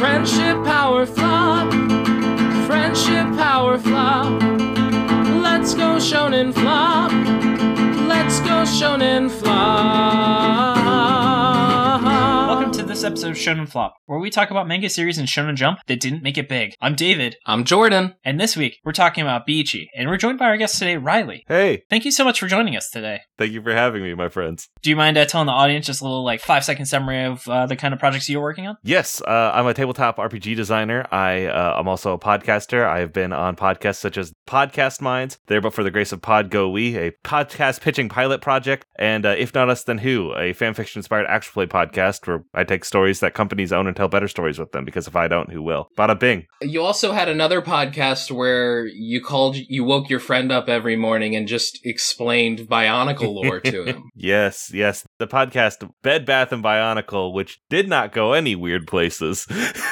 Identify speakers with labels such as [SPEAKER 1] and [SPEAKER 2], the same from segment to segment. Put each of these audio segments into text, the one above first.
[SPEAKER 1] Friendship power flop. Friendship power flop. Let's go shonen flop. Let's go shonen flop.
[SPEAKER 2] Episode of Shonen Flop, where we talk about manga series in Shonen Jump that didn't make it big. I'm David,
[SPEAKER 1] I'm Jordan.
[SPEAKER 2] and this week we're talking about Biichi, and we're joined by our guest today, Riley.
[SPEAKER 3] Hey,
[SPEAKER 2] Thank you so much for joining us today.
[SPEAKER 3] thank you for having me, my friends.
[SPEAKER 2] Do you mind uh, telling the audience just a little like five second summary of uh, the kind of projects you're working on?
[SPEAKER 3] Yes, uh, I'm a tabletop RPG designer. I uh, I'm also a podcaster. I have been on podcasts such as Podcast Minds, There But for the Grace of Pod Go We, a podcast pitching pilot project, and uh, If Not Us Then Who, a fanfiction inspired actual play podcast where I take stories that companies own and tell better stories with them. Because if I don't, who will? Bada bing.
[SPEAKER 1] You also had another podcast where you called, you woke your friend up every morning and just explained Bionicle lore to him.
[SPEAKER 3] Yes, yes, the podcast Bed Bath and Bionicle, which did not go any weird places.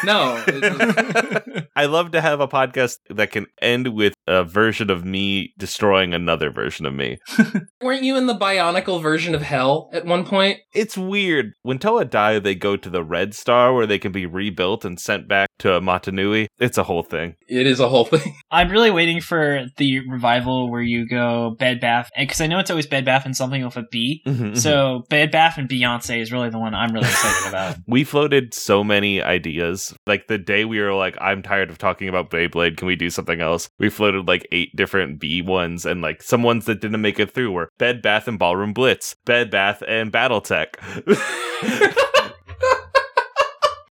[SPEAKER 1] No,
[SPEAKER 3] I love to have a podcast that can end with a version of me destroying another version of me.
[SPEAKER 1] Weren't you in the Bionicle version of Hell at one point?
[SPEAKER 3] It's weird. When Toa die, they go to the Red Star where they can be rebuilt and sent back to Mata Nui. It's a whole thing.
[SPEAKER 1] It is a whole thing.
[SPEAKER 2] I'm really waiting for the revival where you go Bed Bath, because I know it's always Bed Bath and something with a B. Mm-hmm, so mm-hmm. Bed Bath and Beyonce is really the one I'm really excited about.
[SPEAKER 3] we floated so many ideas. Like the day we were like, I'm tired of talking about Beyblade. Can we do something else? We floated like eight different B ones, and like some ones that didn't make it through were Bed Bath and Ballroom Blitz, Bed Bath and Battletech.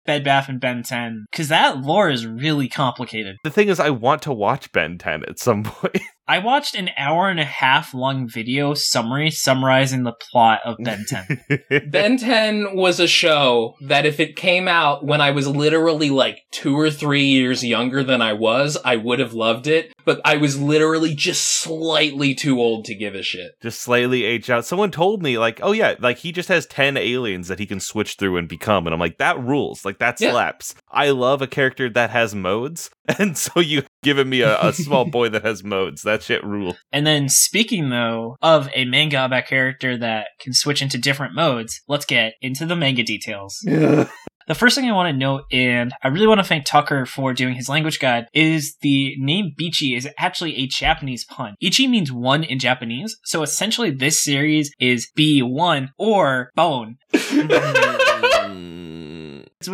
[SPEAKER 2] Bed Bath and Ben 10, because that lore is really complicated.
[SPEAKER 3] the thing is, I want to watch Ben 10 at some point.
[SPEAKER 2] I watched an hour and a half long video summary summarizing the plot of Ben 10.
[SPEAKER 1] Ben 10 was a show that if it came out when I was literally like two or three years younger than I was, I would have loved it. But I was literally just slightly too old to give a shit.
[SPEAKER 3] just slightly age out. Someone told me, like, oh yeah, like he just has 10 aliens that he can switch through and become. And I'm like, that rules. Like, that
[SPEAKER 1] Yeah.
[SPEAKER 3] slaps. I love a character that has modes. And so you giving me a, a small boy that has modes. That shit rule.
[SPEAKER 2] and then, speaking though of a manga about a character that can switch into different modes, let's get into the manga details. The first thing I want to note, and I really want to thank Tucker for doing his language guide, is the name Biichi is actually a Japanese pun. Ichi means one in Japanese, so essentially this series is B1 or bone, which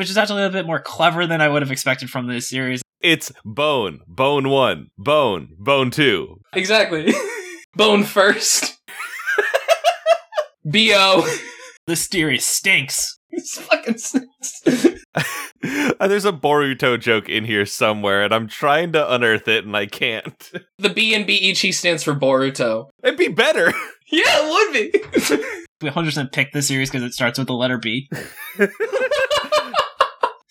[SPEAKER 2] is actually a little bit more clever than I would have expected from this series.
[SPEAKER 3] It's bone, bone one, bone, bone two.
[SPEAKER 1] Exactly. Bone first. B.O.
[SPEAKER 2] This series stinks.
[SPEAKER 1] It's fucking sense.
[SPEAKER 3] Uh, There's a Boruto joke in here somewhere, and I'm trying to unearth it, and I can't.
[SPEAKER 1] The B in Biichi stands for Boruto.
[SPEAKER 3] It'd be better.
[SPEAKER 1] Yeah, it would be.
[SPEAKER 2] We 100% picked this series because it starts with the letter B.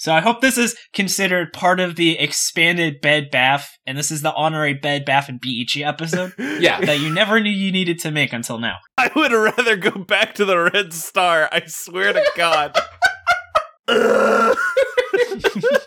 [SPEAKER 2] So I hope this is considered part of the expanded Bed Bath, and this is the honorary Bed Bath and Biichi episode
[SPEAKER 1] yeah.
[SPEAKER 2] that you never knew you needed to make until now.
[SPEAKER 3] I would rather go back to the Red Star. I swear to God.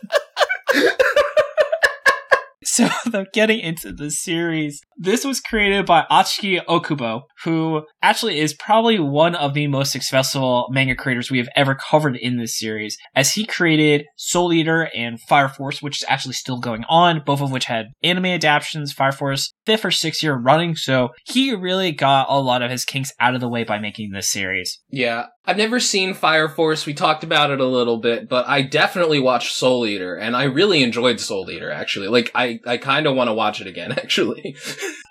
[SPEAKER 2] So, though, getting into the series, this was created by Atsuki Okubo, who actually is probably one of the most successful manga creators we have ever covered in this series, as he created Soul Eater and Fire Force, which is actually still going on, both of which had anime adaptations, Fire Force, fifth or sixth year running, so he really got a lot of his kinks out of the way by making this series.
[SPEAKER 1] Yeah. I've never seen Fire Force. We talked about it a little bit, but I definitely watched Soul Eater, and I really enjoyed Soul Eater, actually. Like, I, I kind of want to watch it again, actually.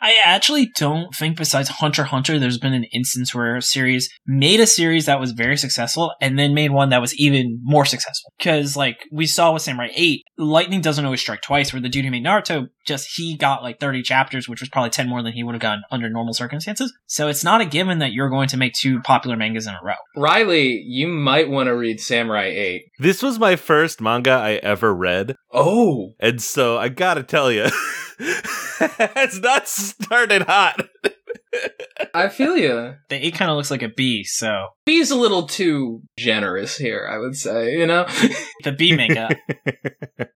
[SPEAKER 2] I actually don't think besides Hunter Hunter, there's been an instance where a series made a series that was very successful and then made one that was even more successful. Because, like, we saw with Samurai 8, lightning doesn't always strike twice, where the dude who made Naruto, just he got like 30 chapters, which was probably 10 more than he would have gotten under normal circumstances. So it's not a given that you're going to make two popular mangas in a row.
[SPEAKER 1] Riley, you might want to read Samurai 8.
[SPEAKER 3] This was my first manga I ever read,
[SPEAKER 1] Oh.
[SPEAKER 3] and so I gotta tell you, it's not started hot.
[SPEAKER 1] I feel you.
[SPEAKER 2] The 8 kind of looks like a B, so
[SPEAKER 1] B's a little too generous here, I would say, you know?
[SPEAKER 2] the B manga.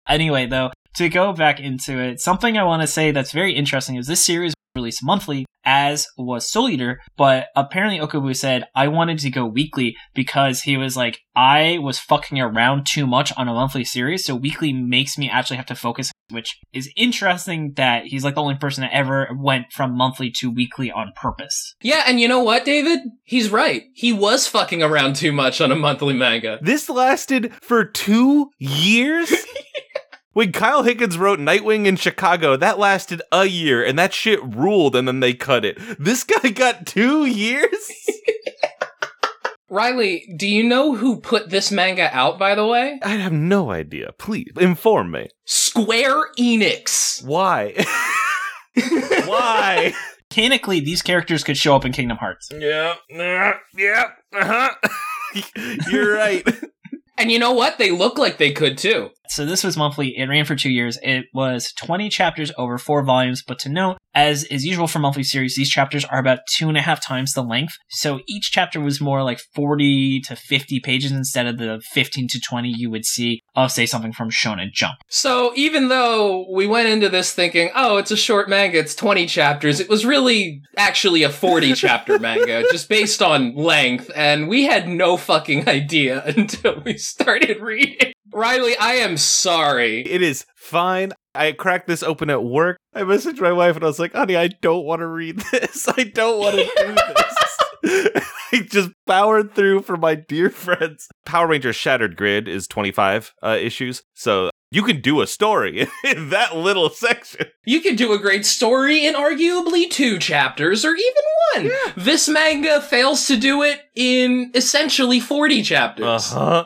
[SPEAKER 2] Anyway, though, to go back into it, something I want to say that's very interesting is this series released monthly, as was Soul Eater, but apparently Okubo said, I wanted to go weekly because he was like, I was fucking around too much on a monthly series, so weekly makes me actually have to focus, which is interesting that he's like the only person that ever went from monthly to weekly on purpose.
[SPEAKER 1] Yeah, and you know what, David? He's right. He was fucking around too much on a monthly manga.
[SPEAKER 3] This lasted for two years? When Kyle Higgins wrote Nightwing in Chicago, that lasted a year and that shit ruled and then they cut it. This guy got two years?
[SPEAKER 1] Riley, do you know who put this manga out, by the way?
[SPEAKER 3] I have no idea. Please inform me.
[SPEAKER 1] Square Enix.
[SPEAKER 3] Why? Why?
[SPEAKER 2] Mechanically, these characters could show up in Kingdom Hearts.
[SPEAKER 3] Yeah, yeah, uh huh. You're right.
[SPEAKER 1] And you know what? They look like they could too.
[SPEAKER 2] So this was monthly. It ran for two years. It was 20 chapters over four volumes. But to note, as is usual for monthly series, these chapters are about two and a half times the length. So each chapter was more like 40 to 50 pages instead of the 15 to 20 you would see of, say, something from Shonen Jump.
[SPEAKER 1] So even though we went into this thinking, oh, it's a short manga, it's 20 chapters, it was really actually a 40 chapter manga, just based on length. And we had no fucking idea until we started reading. Riley, I am sorry.
[SPEAKER 3] It is fine. I cracked this open at work. I messaged my wife and I was like, honey, I don't want to read this. I don't want to do this. I just powered through for my dear friends. Power Rangers Shattered Grid is 25 uh, issues. So you can do a story in that little section.
[SPEAKER 1] You can do a great story in arguably two chapters or even one. This manga fails to do it in essentially 40 chapters.
[SPEAKER 3] Uh huh.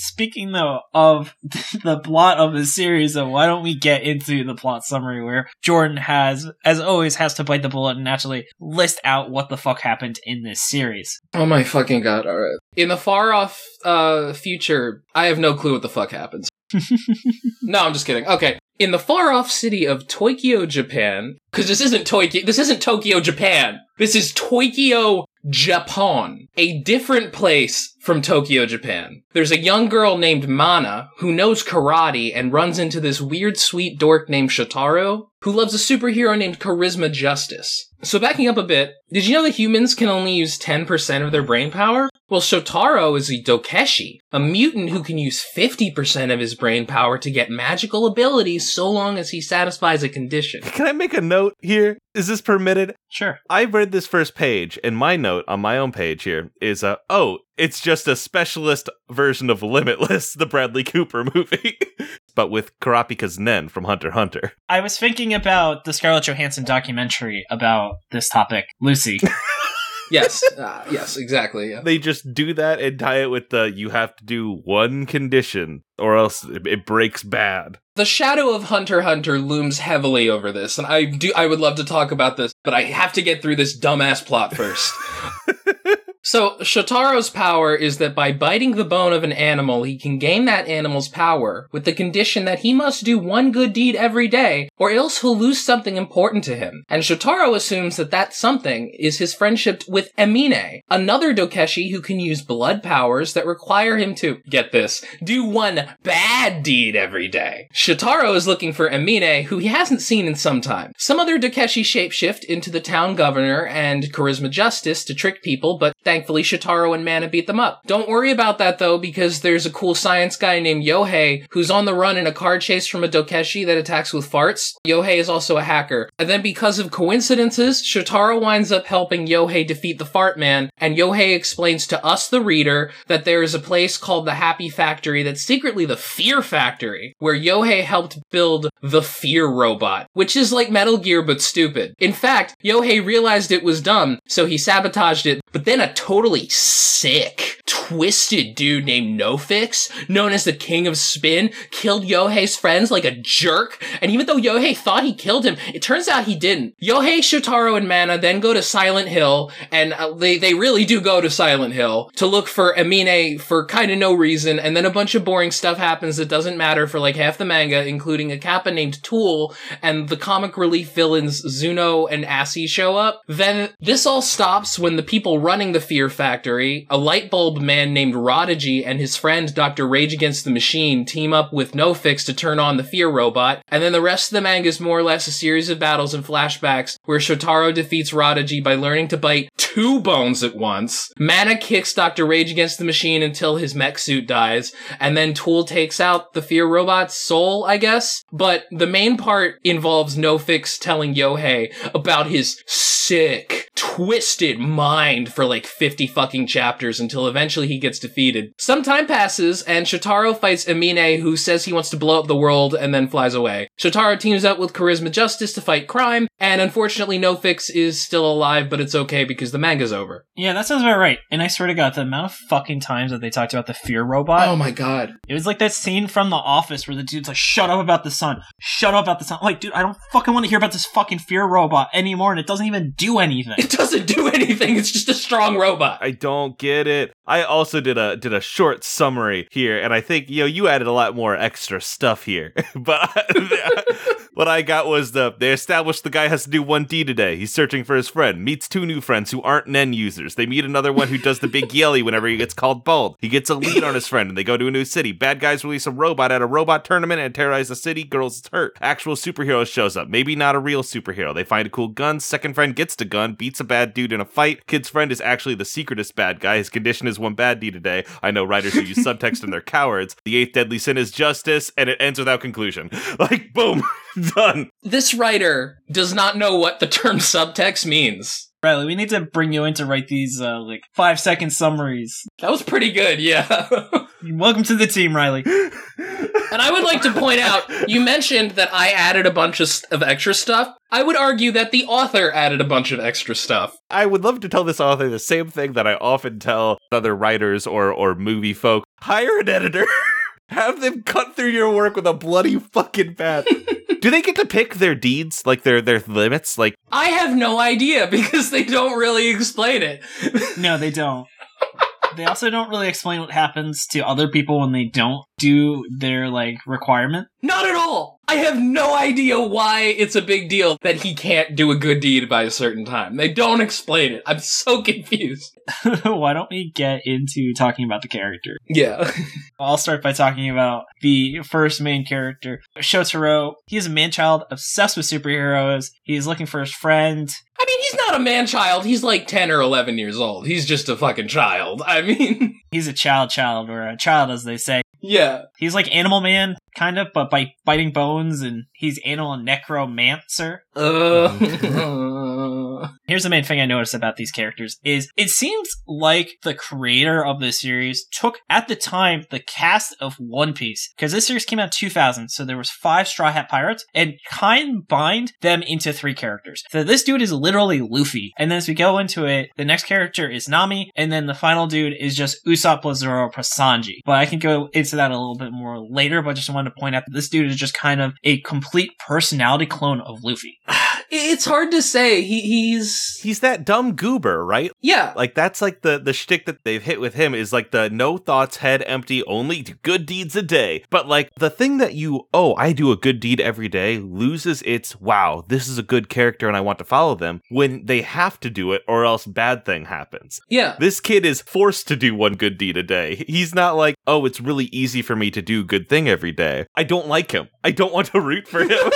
[SPEAKER 2] Speaking though of the plot of the series, though, why don't we get into the plot summary where Jordan has, as always, has to bite the bullet and naturally list out what the fuck happened in this series.
[SPEAKER 1] Oh my fucking god, alright. In the far off uh, future, I have no clue what the fuck happens. no, I'm just kidding. Okay. In the far off city of Tokyo, Japan, because this isn't Tokyo, this isn't Tokyo, Japan. This is Tokyo, Japan, a different place from Tokyo, Japan. There's a young girl named Mana who knows karate and runs into this weird sweet dork named Shotaro who loves a superhero named Charisma Justice. So backing up a bit, did you know that humans can only use 10% of their brain power? Well, Shotaro is a Dokeshi, a mutant who can use 50% of his brain power to get magical abilities so long as he satisfies a condition.
[SPEAKER 3] Can I make a note here? Is this permitted?
[SPEAKER 2] Sure.
[SPEAKER 3] I've read this first page, and my note on my own page here is, uh, oh, it's just a specialist version of Limitless, the Bradley Cooper movie, but with Kurapika's Nen from Hunter Hunter.
[SPEAKER 2] I was thinking about the Scarlett Johansson documentary about this topic, Lucy.
[SPEAKER 1] yes, uh, yes, exactly. Yeah.
[SPEAKER 3] They just do that and tie it with the you have to do one condition or else it it breaks bad.
[SPEAKER 1] The shadow of Hunter Hunter looms heavily over this, and I do I would love to talk about this, but I have to get through this dumbass plot first. So, Shotaro's power is that by biting the bone of an animal, he can gain that animal's power with the condition that he must do one good deed every day, or else he'll lose something important to him. And Shotaro assumes that that something is his friendship with Emine, another Dokeshi who can use blood powers that require him to, get this, do one bad deed every day. Shotaro is looking for Emine, who he hasn't seen in some time. Some other Dokeshi shapeshift into the town governor and Charisma Justice to trick people, but thankfully Shotaro and Mana beat them up. Don't worry about that though, because there's a cool science guy named Yohei who's on the run in a car chase from a Dokeshi that attacks with farts. Yohei is also a hacker. And then because of coincidences, Shotaro winds up helping Yohei defeat the fart man, and Yohei explains to us, the reader, that there is a place called the Happy Factory that's secretly the Fear Factory, where Yohei helped build the Fear Robot, which is like Metal Gear but stupid. In fact, Yohei realized it was dumb, so he sabotaged it, but then a totally sick, twisted dude named Nofix, known as the King of Spin, killed Yohei's friends like a jerk. And even though Yohei thought he killed him, it turns out he didn't. Yohei, Shotaro, and Mana then go to Silent Hill, and uh, they, they really do go to Silent Hill to look for Emine for kind of no reason. And then a bunch of boring stuff happens that doesn't matter for like half the manga, including a kappa named Tool, and the comic relief villains Zuno and Assy show up. Then this all stops when the people running the Fear Factory, a light bulb man named Rodigy and his friend Dr. Rage Against the Machine team up with No Fix to turn on the Fear robot, and then the rest of the manga is more or less a series of battles and flashbacks where Shotaro defeats Rodigy by learning to bite two bones at once. Mana kicks Dr. Rage Against the Machine until his mech suit dies, and then Tool takes out the Fear robot's soul, I guess. But the main part involves No Fix telling Yohei about his sick, twisted mind for like 50 fucking chapters until eventually he gets defeated. Some time passes and Shotaro fights Emine who says he wants to blow up the world and then flies away. Shotaro teams up with Charisma Justice to fight crime and unfortunately No Fix is still alive but it's okay because the manga's over.
[SPEAKER 2] Yeah, that sounds about right. And I swear to God, the amount of fucking times that they talked about the fear robot,
[SPEAKER 1] Oh my god.
[SPEAKER 2] it was like that scene from The Office where the dude's like, "Shut up about the sun, shut up about the sun." I'm like, dude, I don't fucking want to hear about this fucking fear robot anymore, and it doesn't even do anything.
[SPEAKER 1] It doesn't do anything. It's just a strong robot.
[SPEAKER 3] I don't get it. I also did a did a short summary here, and I think you know you added a lot more extra stuff here. but what I got was the they established the guy has to do one D today. He's searching for his friend, meets two new friends who aren't Nen users. They meet another one who does the big yelly whenever he gets called bald. He gets a lead on his friend, and they go to a new city. Bad guys release a robot at a robot tournament and terrorize the city. Girls hurt. Actual superhero shows up. Maybe not a real superhero. They find a cool gun. Second friend gets the gun, beats a bad dude in a fight. Kid's friend is actually the secretest bad guy. His condition is one bad D today. I know writers who use subtext and they're cowards. The eighth deadly sin is justice, and it ends without conclusion. Like boom, done.
[SPEAKER 1] This writer does not know what the term subtext means.
[SPEAKER 2] Riley, we need to bring you in to write these uh, like five second summaries.
[SPEAKER 1] That was pretty good, yeah.
[SPEAKER 2] Welcome to the team, Riley.
[SPEAKER 1] And I would like to point out, you mentioned that I added a bunch of, of extra stuff. I would argue that the author added a bunch of extra stuff.
[SPEAKER 3] I would love to tell this author the same thing that I often tell other writers or or movie folk. Hire an editor. Have them cut through your work with a bloody fucking bat. Do they get to pick their deeds, like their their limits? Like
[SPEAKER 1] I have no idea because they don't really explain it.
[SPEAKER 2] No, they don't. they also don't really explain what happens to other people when they don't do their like requirement.
[SPEAKER 1] Not at all. I have no idea why it's a big deal that he can't do a good deed by a certain time. They don't explain it. I'm so confused.
[SPEAKER 2] Why don't we get into talking about the character?
[SPEAKER 1] Yeah.
[SPEAKER 2] I'll start by talking about the first main character, Shotaro. He's a man child obsessed with superheroes. He's looking for his friend.
[SPEAKER 1] I mean, he's not a man child. He's like 10 or 11 years old. He's just a fucking child. I mean,
[SPEAKER 2] He's a child child, or a child as they say.
[SPEAKER 1] Yeah.
[SPEAKER 2] He's like Animal Man, kind of, but by biting bones, and he's Animal Necromancer.
[SPEAKER 1] Uh,
[SPEAKER 2] Here's the main thing I noticed about these characters is it seems like the creator of this series took at the time the cast of One Piece because this series came out in 2000 so there was five Straw Hat Pirates and combined them into three characters. So this dude is literally Luffy and then as we go into it the next character is Nami and then the final dude is just Usopp Lazaro Prasanji. But I can go into that a little bit more later but I just wanted to point out that this dude is just kind of a complete personality clone of Luffy.
[SPEAKER 1] it's hard to say. He, he's,
[SPEAKER 3] he's that dumb goober, right?
[SPEAKER 1] yeah.
[SPEAKER 3] Like that's like the the shtick that they've hit with him is like the no thoughts, head empty, only good deeds a day. But like the thing that you oh I do a good deed every day loses its wow this is a good character and I want to follow them when they have to do it or else bad thing happens.
[SPEAKER 1] Yeah.
[SPEAKER 3] This kid is forced to do one good deed a day. He's not like oh it's really easy for me to do good thing every day. I don't like him. I don't want to root for him.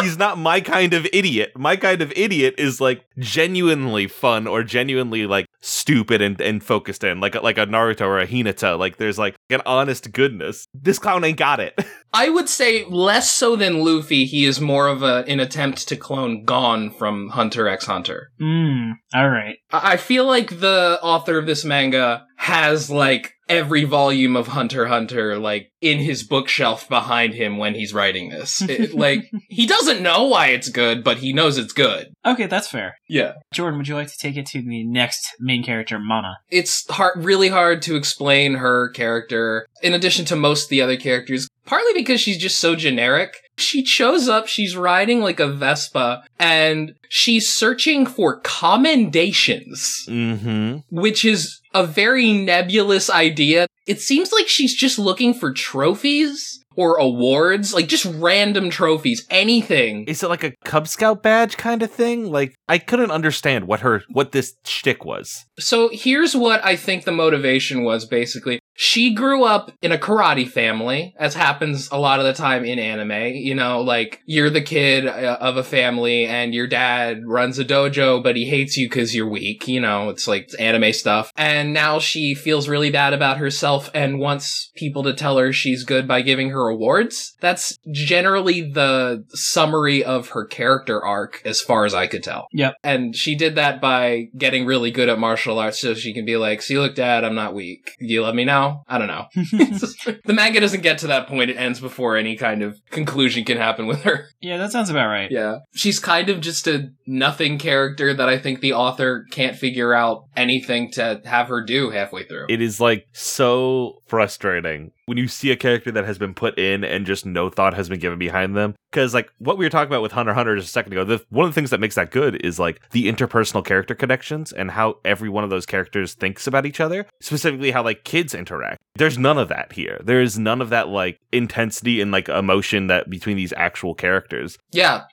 [SPEAKER 3] he's not my kind of idiot. My kind of idiot is like genuinely fun or genuinely like stupid and, and focused in, like a, like a Naruto or a Hinata. Like there's like an honest goodness. This clown ain't got it.
[SPEAKER 1] I would say less so than Luffy. He is more of a, an attempt to clone Gon from Hunter x Hunter.
[SPEAKER 2] Hmm. All right.
[SPEAKER 1] I I feel like the author of this manga has like every volume of Hunter Hunter like in his bookshelf behind him when he's writing this. It- like he doesn't know why it's good, but he knows it's good.
[SPEAKER 2] Okay, that's fair.
[SPEAKER 1] Yeah.
[SPEAKER 2] Jordan, would you like to take it to the next main character, Mana?
[SPEAKER 1] It's hard really hard to explain her character in addition to most of the other characters, partly because she's just so generic. She shows up, she's riding like a Vespa and she's searching for commendations.
[SPEAKER 3] mm-hmm.
[SPEAKER 1] which is a very nebulous idea. It seems like she's just looking for trophies, or awards, like just random trophies, anything.
[SPEAKER 3] Is it like a Cub Scout badge kind of thing? Like I couldn't understand what her what this shtick was.
[SPEAKER 1] So here's what I think the motivation was basically. She grew up in a karate family, as happens a lot of the time in anime. You know, like you're the kid uh, of a family and your dad runs a dojo, but he hates you because you're weak. You know, it's like anime stuff. And now she feels really bad about herself and wants people to tell her she's good by giving her awards. That's generally the summary of her character arc, as far as I could tell.
[SPEAKER 2] Yep.
[SPEAKER 1] And she did that by getting really good at martial arts so she can be like, see, look, dad, I'm not weak. You love me now? I don't know. the manga doesn't get to that point. It ends before any kind of conclusion can happen with her.
[SPEAKER 2] yeah, that sounds about right.
[SPEAKER 1] Yeah. She's kind of just a nothing character that I think the author can't figure out anything to have her do halfway through.
[SPEAKER 3] It is like so frustrating when you see a character that has been put in and just no thought has been given behind them. Because like what we were talking about with Hunter x Hunter just a second ago, the, one of the things that makes that good is like the interpersonal character connections and how every one of those characters thinks about each other. Specifically, how like kids interact. There's none of that here. There is none of that like intensity and like emotion that between these actual characters.
[SPEAKER 1] Yeah.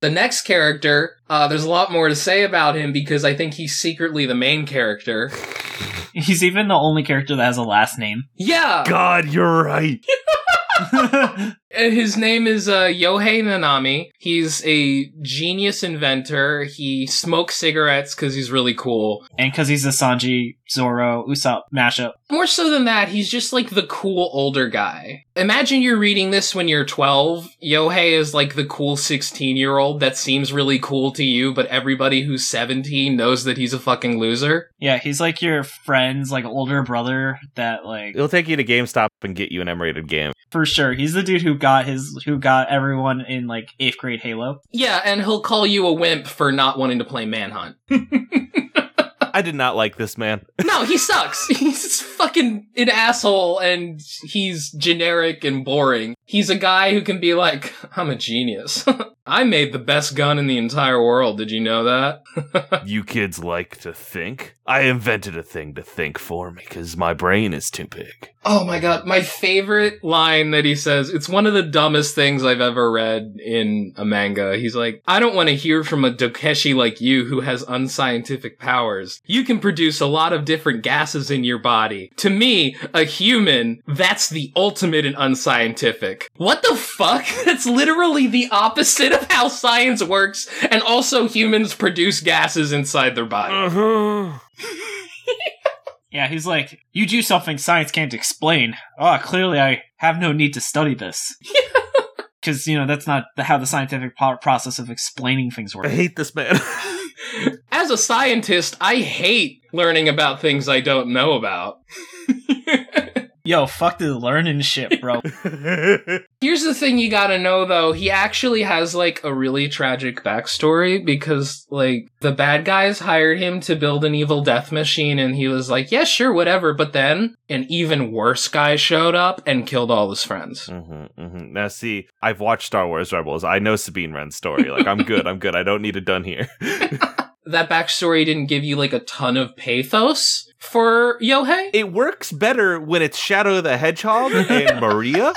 [SPEAKER 1] the next character, uh, there's a lot more to say about him because I think he's secretly the main character.
[SPEAKER 2] He's even the only character that has a last name.
[SPEAKER 1] Yeah.
[SPEAKER 3] God, you're right.
[SPEAKER 1] And His name is uh, Yohei Nanami. He's a genius inventor. He smokes cigarettes because he's really cool.
[SPEAKER 2] and because he's a Sanji, Zoro, Usopp mashup.
[SPEAKER 1] More so than that, he's just like the cool older guy. Imagine you're reading this when you're 12. Yohei is like the cool 16 year old that seems really cool to you, but everybody who's 17 knows that he's a fucking loser.
[SPEAKER 2] Yeah, he's like your friend's like older brother that like
[SPEAKER 3] It'll take you to GameStop and get you an M-rated game.
[SPEAKER 2] for sure. He's the dude who got his who got everyone in like eighth grade Halo.
[SPEAKER 1] Yeah, and he'll call you a wimp for not wanting to play Manhunt.
[SPEAKER 3] I did not like this man.
[SPEAKER 1] No, he sucks. He's fucking an asshole and he's generic and boring. He's a guy who can be like, I'm a genius. I made the best gun in the entire world. Did you know that?
[SPEAKER 3] you kids like to think? I invented a thing to think for me because my brain is too big.
[SPEAKER 1] oh my god, my favorite line that he says, it's one of the dumbest things I've ever read in a manga. He's like, I don't want to hear from a Dokeshi like you who has unscientific powers. You can produce a lot of different gases in your body. To me, a human, that's the ultimate in unscientific. What the fuck? That's literally the opposite of how science works, and also humans produce gases inside their body.
[SPEAKER 3] Uh-huh.
[SPEAKER 2] Yeah, he's like, you do something science can't explain. Oh, clearly I have no need to study this. Because, you know, that's not how the scientific process of explaining things works.
[SPEAKER 3] I hate this man.
[SPEAKER 1] As a scientist, I hate learning about things I don't know about.
[SPEAKER 2] Yo, fuck the learning shit, bro.
[SPEAKER 1] Here's the thing you gotta know though, he actually has like a really tragic backstory because like the bad guys hired him to build an evil death machine and he was like, yeah, sure, whatever. But then an even worse guy showed up and killed all his friends.
[SPEAKER 3] hmm hmm Now, see, I've watched Star Wars Rebels. I know Sabine Wren's story. Like, I'm good. I'm good. I don't need it done here.
[SPEAKER 1] That backstory didn't give you like a ton of pathos for Yohei?
[SPEAKER 3] it works better when it's Shadow the Hedgehog and Maria.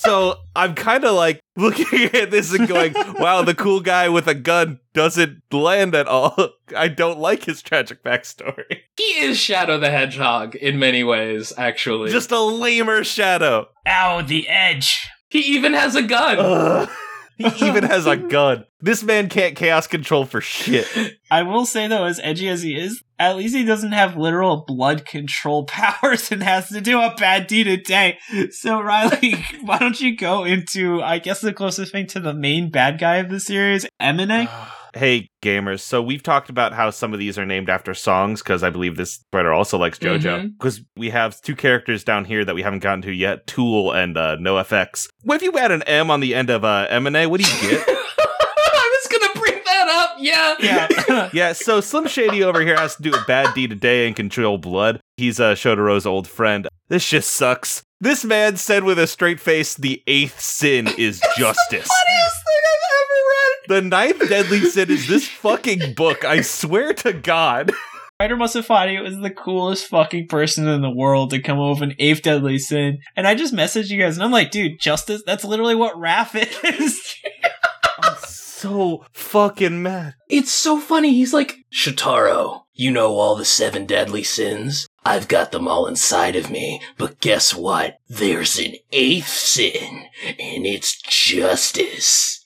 [SPEAKER 3] So I'm kind of like looking at this and going, wow, the cool guy with a gun doesn't land at all. I don't like his tragic backstory.
[SPEAKER 1] He is Shadow the Hedgehog in many ways, actually.
[SPEAKER 3] Just a lamer Shadow.
[SPEAKER 2] Ow, the edge.
[SPEAKER 1] he even has a gun.
[SPEAKER 3] Ugh. He even has a gun. This man can't chaos control for shit.
[SPEAKER 2] I will say though, as edgy as he is, at least he doesn't have literal blood control powers and has to do a bad deed a day. So Riley, why don't you go into, I guess the closest thing to the main bad guy of the series, Emine?
[SPEAKER 3] Hey, gamers. So we've talked about how some of these are named after songs because I believe this writer also likes JoJo. Because we have two characters down here that we haven't gotten to yet Tool and uh, NoFX. What if you add an M on the end of uh, Emine? What do you get?
[SPEAKER 1] I was gonna bring that up. Yeah.
[SPEAKER 2] Yeah.
[SPEAKER 3] yeah, so Slim Shady over here has to do a bad deed a day and control blood. He's uh, Shotaro's old friend. This just sucks. This man said with a straight face, the eighth sin is justice.
[SPEAKER 1] Funniest thing I've ever read.
[SPEAKER 3] The ninth deadly sin is this fucking book. I swear to God.
[SPEAKER 2] Writer must have thought he was the coolest fucking person in the world to come over an eighth deadly sin. And I just messaged you guys and I'm like, dude, justice, that's literally what wrath is.
[SPEAKER 3] I'm so fucking mad.
[SPEAKER 1] It's so funny. He's like, Shitaro, you know all the seven deadly sins? I've got them all inside of me, but guess what? There's an eighth sin, and it's justice.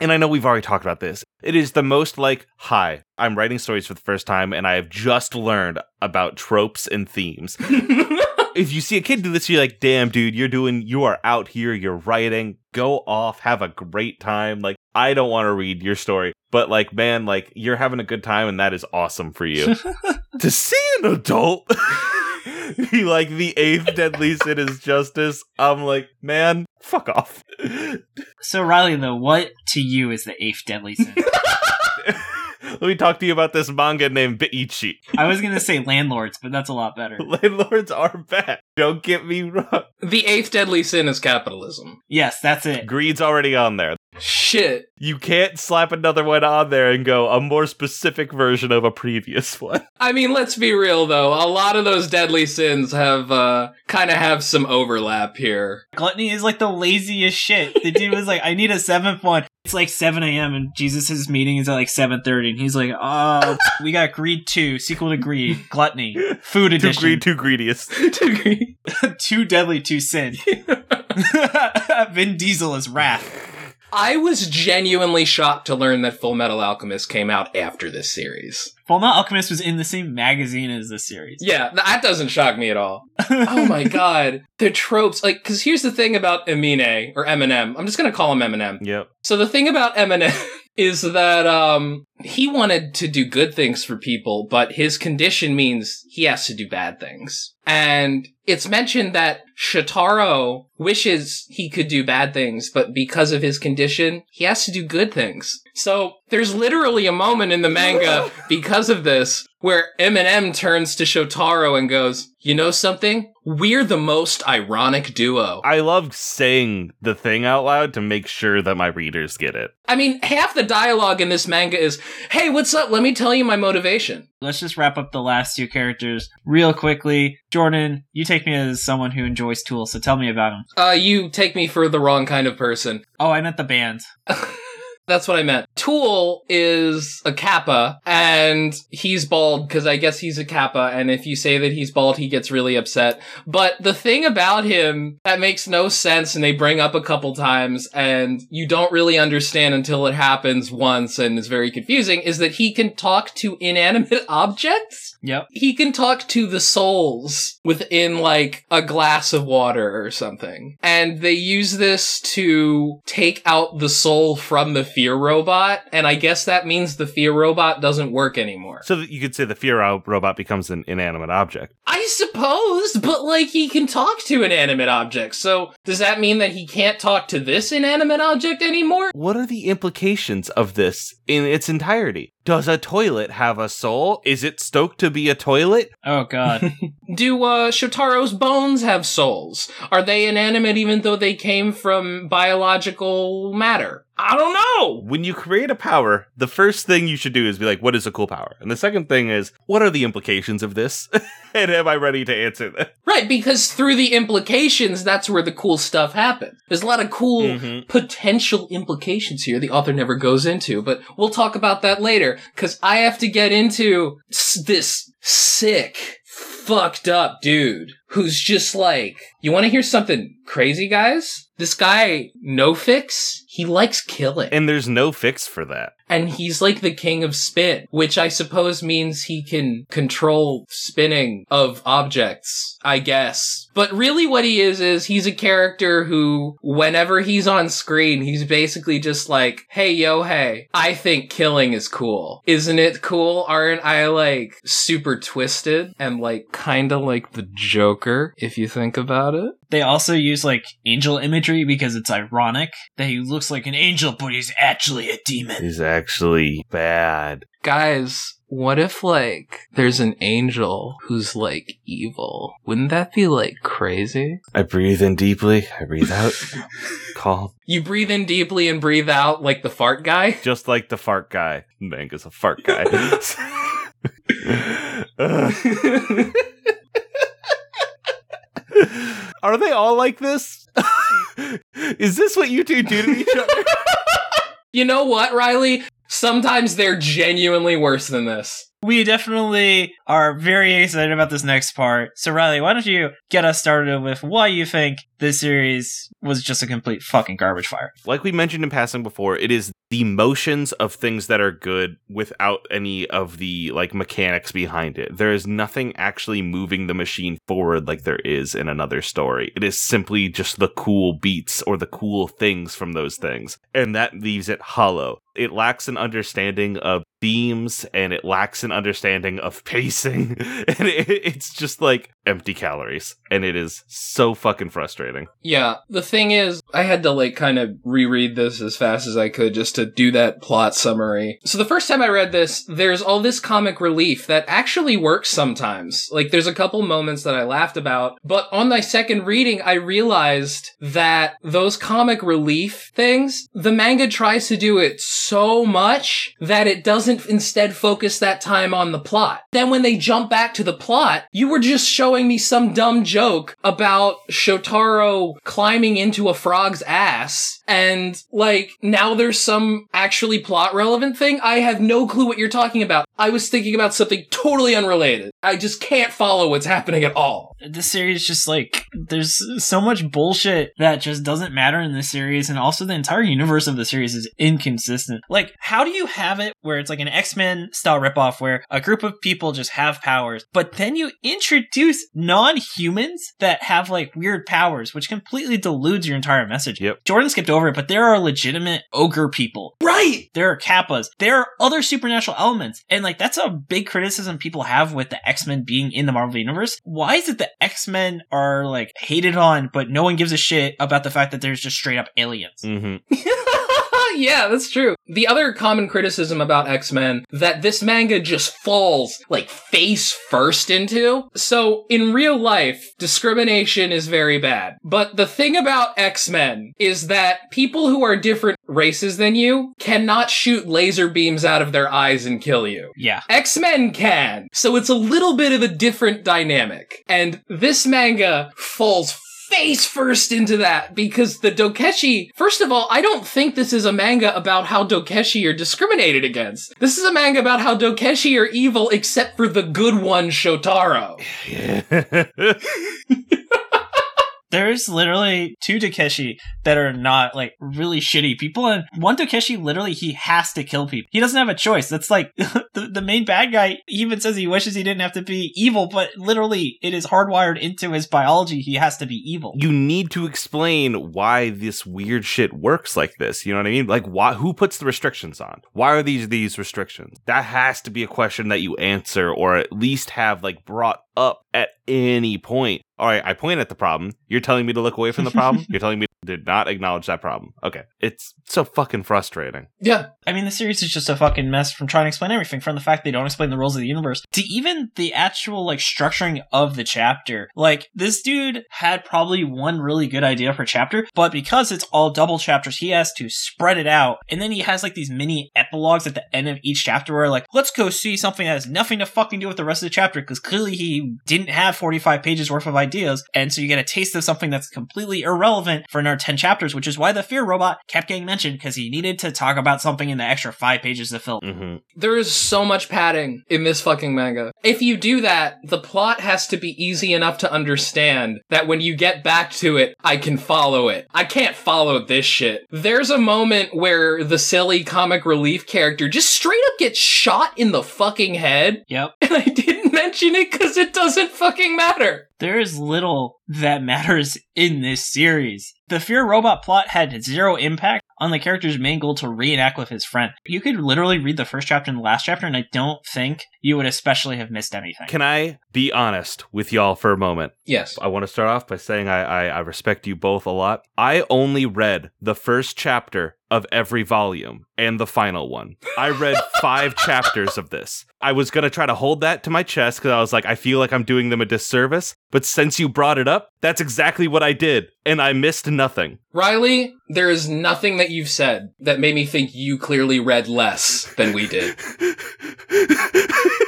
[SPEAKER 3] And I know we've already talked about this. It is the most like, hi, I'm writing stories for the first time and I have just learned about tropes and themes. if you see a kid do this, you're like, damn, dude, you're doing, you are out here, you're writing, go off, have a great time. Like, I don't want to read your story, but like, man, like, you're having a good time and that is awesome for you. to see an adult be like, the eighth deadly sin is justice, I'm like, man, fuck off.
[SPEAKER 2] so, Riley, though, what to you is the eighth deadly sin?
[SPEAKER 3] Let me talk to you about this manga named Biichi.
[SPEAKER 2] I was going to say landlords, but that's a lot better.
[SPEAKER 3] Landlords are bad. Don't get me wrong.
[SPEAKER 1] The eighth deadly sin is capitalism.
[SPEAKER 2] Yes, that's it.
[SPEAKER 3] Greed's already on there.
[SPEAKER 1] Shit.
[SPEAKER 3] You can't slap another one on there and go a more specific version of a previous one.
[SPEAKER 1] I mean, let's be real though. A lot of those deadly sins have uh kind of have some overlap here.
[SPEAKER 2] Gluttony is like the laziest shit. The dude was like, I need a seventh one. It's like 7 a.m. and Jesus' meeting is at like 7.30 and he's like, oh, we got Greed 2, sequel to Greed, Gluttony, Food
[SPEAKER 3] Too
[SPEAKER 2] Edition.
[SPEAKER 3] greed, too greediest.
[SPEAKER 1] too agree.
[SPEAKER 2] too deadly, too sin. Vin Diesel is Wrath.
[SPEAKER 1] I was genuinely shocked to learn that Full Metal Alchemist came out after this series.
[SPEAKER 2] Fullmetal Alchemist was in the same magazine as the series.
[SPEAKER 1] Yeah, that doesn't shock me at all. oh my god. The tropes, like, cause here's the thing about Emine, or Eminem. I'm just gonna call him Eminem.
[SPEAKER 3] Yep.
[SPEAKER 1] So the thing about Eminem is that, um, he wanted to do good things for people, but his condition means he has to do bad things. And it's mentioned that Shitaro wishes he could do bad things, but because of his condition, he has to do good things. So there's literally a moment in the manga because of this where Eminem turns to Shotaro and goes, "You know something? We're the most ironic duo."
[SPEAKER 3] I love saying the thing out loud to make sure that my readers get it.
[SPEAKER 1] I mean, half the dialogue in this manga is, "Hey, what's up? Let me tell you my motivation."
[SPEAKER 2] Let's just wrap up the last two characters real quickly. Jordan, you take me as someone who enjoys Tool, so tell me about him.
[SPEAKER 1] Uh, you take me for the wrong kind of person.
[SPEAKER 2] Oh, I meant the band.
[SPEAKER 1] That's what I meant. Tool is a kappa, and he's bald because I guess he's a kappa, and if you say that he's bald, he gets really upset. But the thing about him that makes no sense, and they bring up a couple times, and you don't really understand until it happens once, and is very confusing, is that he can talk to inanimate objects?
[SPEAKER 2] Yep.
[SPEAKER 1] He can talk to the souls within like a glass of water or something. And they use this to take out the soul from the fear robot. And I guess that means the fear robot doesn't work anymore.
[SPEAKER 3] So you could say the fear robot becomes an inanimate object.
[SPEAKER 1] I suppose, but like he can talk to inanimate objects. So does that mean that he can't talk to this inanimate object anymore?
[SPEAKER 3] What are the implications of this in its entirety? Does a toilet have a soul? Is it stoked to be a toilet?
[SPEAKER 2] Oh, God.
[SPEAKER 1] Do uh, Shotaro's bones have souls? Are they inanimate even though they came from biological matter? I don't know.
[SPEAKER 3] When you create a power, the first thing you should do is be like, what is a cool power? And the second thing is, what are the implications of this? and am I ready to answer that?
[SPEAKER 1] Right, because through the implications, that's where the cool stuff happens. There's a lot of cool
[SPEAKER 3] Mhm.
[SPEAKER 1] potential implications here the author never goes into, but we'll talk about that later, because I have to get into this sick, fucked up dude who's just like, you want to hear something crazy, guys? This guy, No Fix, he likes killing.
[SPEAKER 3] And there's no fix for that.
[SPEAKER 1] And he's like the king of spin, which I suppose means he can control spinning of objects, I guess. But really what he is is he's a character who whenever he's on screen, he's basically just like, "Hey yo hey, I think killing is cool. Isn't it cool? Aren't I like super twisted and like kind of like the Joker if you think about it?"
[SPEAKER 2] they also use, like, angel imagery because it's ironic that he looks like an angel, but he's actually a demon.
[SPEAKER 3] Is actually bad.
[SPEAKER 1] Guys, what if like there's an angel who's like evil? Wouldn't that be like crazy?
[SPEAKER 3] I breathe in deeply. I breathe out. Calm.
[SPEAKER 1] You breathe in deeply and breathe out like the fart guy?
[SPEAKER 3] Just like the fart guy. Manga's a fart guy. Are they all like this? Is this what you two do to each other?
[SPEAKER 1] You know what, Riley? Sometimes they're genuinely worse than this.
[SPEAKER 2] We definitely are very excited about this next part. So, Riley, why don't you get us started with why you think this series was just a complete fucking garbage fire?
[SPEAKER 3] Like we mentioned in passing before, it is the motions of things that are good without any of the like mechanics behind it. There is nothing actually moving the machine forward like there is in another story. It is simply just the cool beats or the cool things from those things. And that leaves it hollow. It lacks an understanding of themes and it lacks an understanding of pacing and it, it's just like empty calories and it is so fucking frustrating
[SPEAKER 1] Yeah, the thing is, I had to like kind of reread this as fast as I could just to do that plot summary. So the first time I read this, there's all this comic relief that actually works sometimes. Like there's a couple moments that I laughed about, but on my second reading, I realized that those comic relief things, the manga tries to do it so much that it doesn't instead focus that time on the plot. Then when they jump back to the plot, you were just showing me some dumb joke about Shotaro climbing into a frog's ass. And like now there's some actually plot relevant thing. I have no clue what you're talking about. I was thinking about something totally unrelated. I just can't follow what's happening at all.
[SPEAKER 2] This series just like there's so much bullshit that just doesn't matter in this series, and also the entire universe of the series is inconsistent. Like, how do you have it where it's like an X Men style ripoff where a group of people just have powers, but then you introduce non humans that have like weird powers, which completely deludes your entire message.
[SPEAKER 3] Yep.
[SPEAKER 2] Jordan skipped over it, but there are legitimate ogre people.
[SPEAKER 1] Right!
[SPEAKER 2] There are kappas. There are other supernatural elements. And like that's a big criticism people have with the X-Men being in the Marvel universe. Why is it the X-Men are like hated on, but no one gives a shit about the fact that there's just straight up aliens?
[SPEAKER 3] hmm
[SPEAKER 1] yeah, that's true. The other common criticism about X-Men that this manga just falls like face first into. So in real life, discrimination is very bad. But the thing about X-Men is that people who are different races than you cannot shoot laser beams out of their eyes and kill you.
[SPEAKER 2] Yeah.
[SPEAKER 1] X-Men can. So it's a little bit of a different dynamic. And this manga falls face first into that because the Dokeshi, first of all, I don't think this is a manga about how Dokeshi are discriminated against. This is a manga about how Dokeshi are evil except for the good one, Shotaro.
[SPEAKER 2] There's literally two Dokeshi that are not like really shitty people, and one Dokeshi literally he has to kill people. He doesn't have a choice. That's like the, the main bad guy even says he wishes he didn't have to be evil, but literally it is hardwired into his biology. He has to be evil.
[SPEAKER 3] you need to explain why this weird shit works like this. You know what I mean? Like, why? Who puts the restrictions on? Why are these these restrictions? That has to be a question that you answer, or at least have like brought up at any point. All right, I point at the problem. You're telling me to look away from the problem. You're telling me to not acknowledge that problem. Okay, it's so fucking frustrating.
[SPEAKER 1] Yeah.
[SPEAKER 2] I mean, the series is just a fucking mess from trying to explain everything, from the fact they don't explain the rules of the universe to even the actual like structuring of the chapter. Like this dude had probably one really good idea per chapter, but because it's all double chapters, he has to spread it out, and then he has like these mini epilogues at the end of each chapter where like, let's go see something that has nothing to fucking do with the rest of the chapter because clearly he didn't have 45 pages worth of ideas, and so you get a taste of something that's completely irrelevant for another 10 chapters, which is why the fear robot kept getting mentioned because he needed to talk about something in the extra five pages to fill.
[SPEAKER 3] hmm
[SPEAKER 1] There is so much padding in this fucking manga. If you do that, the plot has to be easy enough to understand that when you get back to it, I can follow it. I can't follow this shit. There's a moment where the silly comic relief character just straight up gets shot in the fucking head,
[SPEAKER 2] Yep.
[SPEAKER 1] and I didn't mention it because it doesn't fucking matter.
[SPEAKER 2] There is little that matters in this series. The Fear Robot plot had zero impact on the character's main goal to reenact with his friend. You could literally read the first chapter and the last chapter, and I don't think you would especially have missed anything.
[SPEAKER 3] Can I be honest with y'all for a moment?
[SPEAKER 1] Yes.
[SPEAKER 3] I want to start off by saying I, I, I respect you both a lot. I only read the first chapter of every volume and the final one. I read five chapters of this. I was going to try to hold that to my chest because I was like, I feel like I'm doing them a disservice. But since you brought it up, that's exactly what I did. And I missed nothing.
[SPEAKER 1] Riley, there is nothing that you've said that made me think you clearly read less than we did.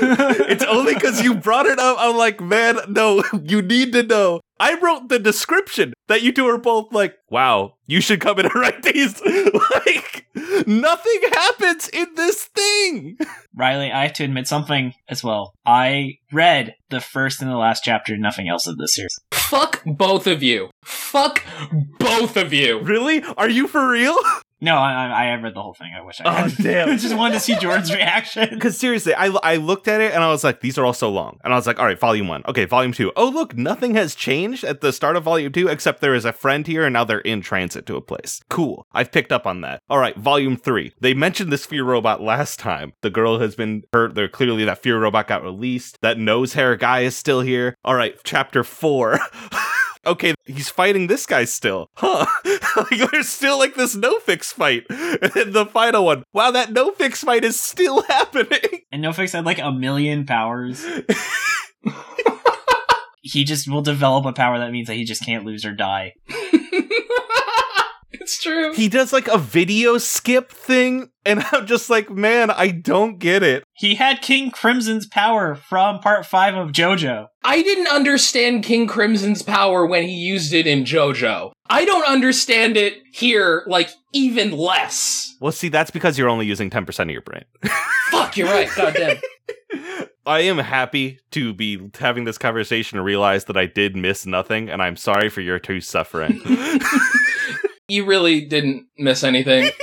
[SPEAKER 3] it's only because you brought it up. I'm like, man, no, you need to know. I wrote the description that you two are both like, wow, you should come in and write these. like, nothing happens in this thing.
[SPEAKER 2] Riley, I have to admit something as well. I read the first and the last chapter, nothing else of this series.
[SPEAKER 1] Fuck both of you. Fuck both of you.
[SPEAKER 3] Really? Are you for real?
[SPEAKER 2] No, I, I, I read the whole thing. I wish I
[SPEAKER 3] Oh,
[SPEAKER 2] had.
[SPEAKER 3] damn.
[SPEAKER 2] I just wanted to see Jordan's reaction.
[SPEAKER 3] Because seriously, I, I looked at it and I was like, these are all so long. And I was like, all right, volume one. Okay, volume two. Oh, look, nothing has changed at the start of volume two except there is a friend here and now they're in transit to a place. Cool. I've picked up on that. All right, volume three. They mentioned this fear robot last time. The girl has been hurt. They're clearly that fear robot got released. That nose hair guy is still here. All right, chapter four. okay, he's fighting this guy still. Huh. like, there's still like this no fix fight. And then the final one. Wow, that no fix fight is still happening.
[SPEAKER 2] And no fix had like a million powers. he just will develop a power that means that he just can't lose or die.
[SPEAKER 1] It's true.
[SPEAKER 3] He does like a video skip thing, and I'm just like, man, I don't get it.
[SPEAKER 2] He had King Crimson's power from part five of JoJo.
[SPEAKER 1] I didn't understand King Crimson's power when he used it in JoJo. I don't understand it here, like, even less.
[SPEAKER 3] Well, see, that's because you're only using 10% of your brain.
[SPEAKER 1] Fuck, you're right. Goddamn.
[SPEAKER 3] I am happy to be having this conversation and realize that I did miss nothing, and I'm sorry for your two suffering.
[SPEAKER 1] You really didn't miss anything.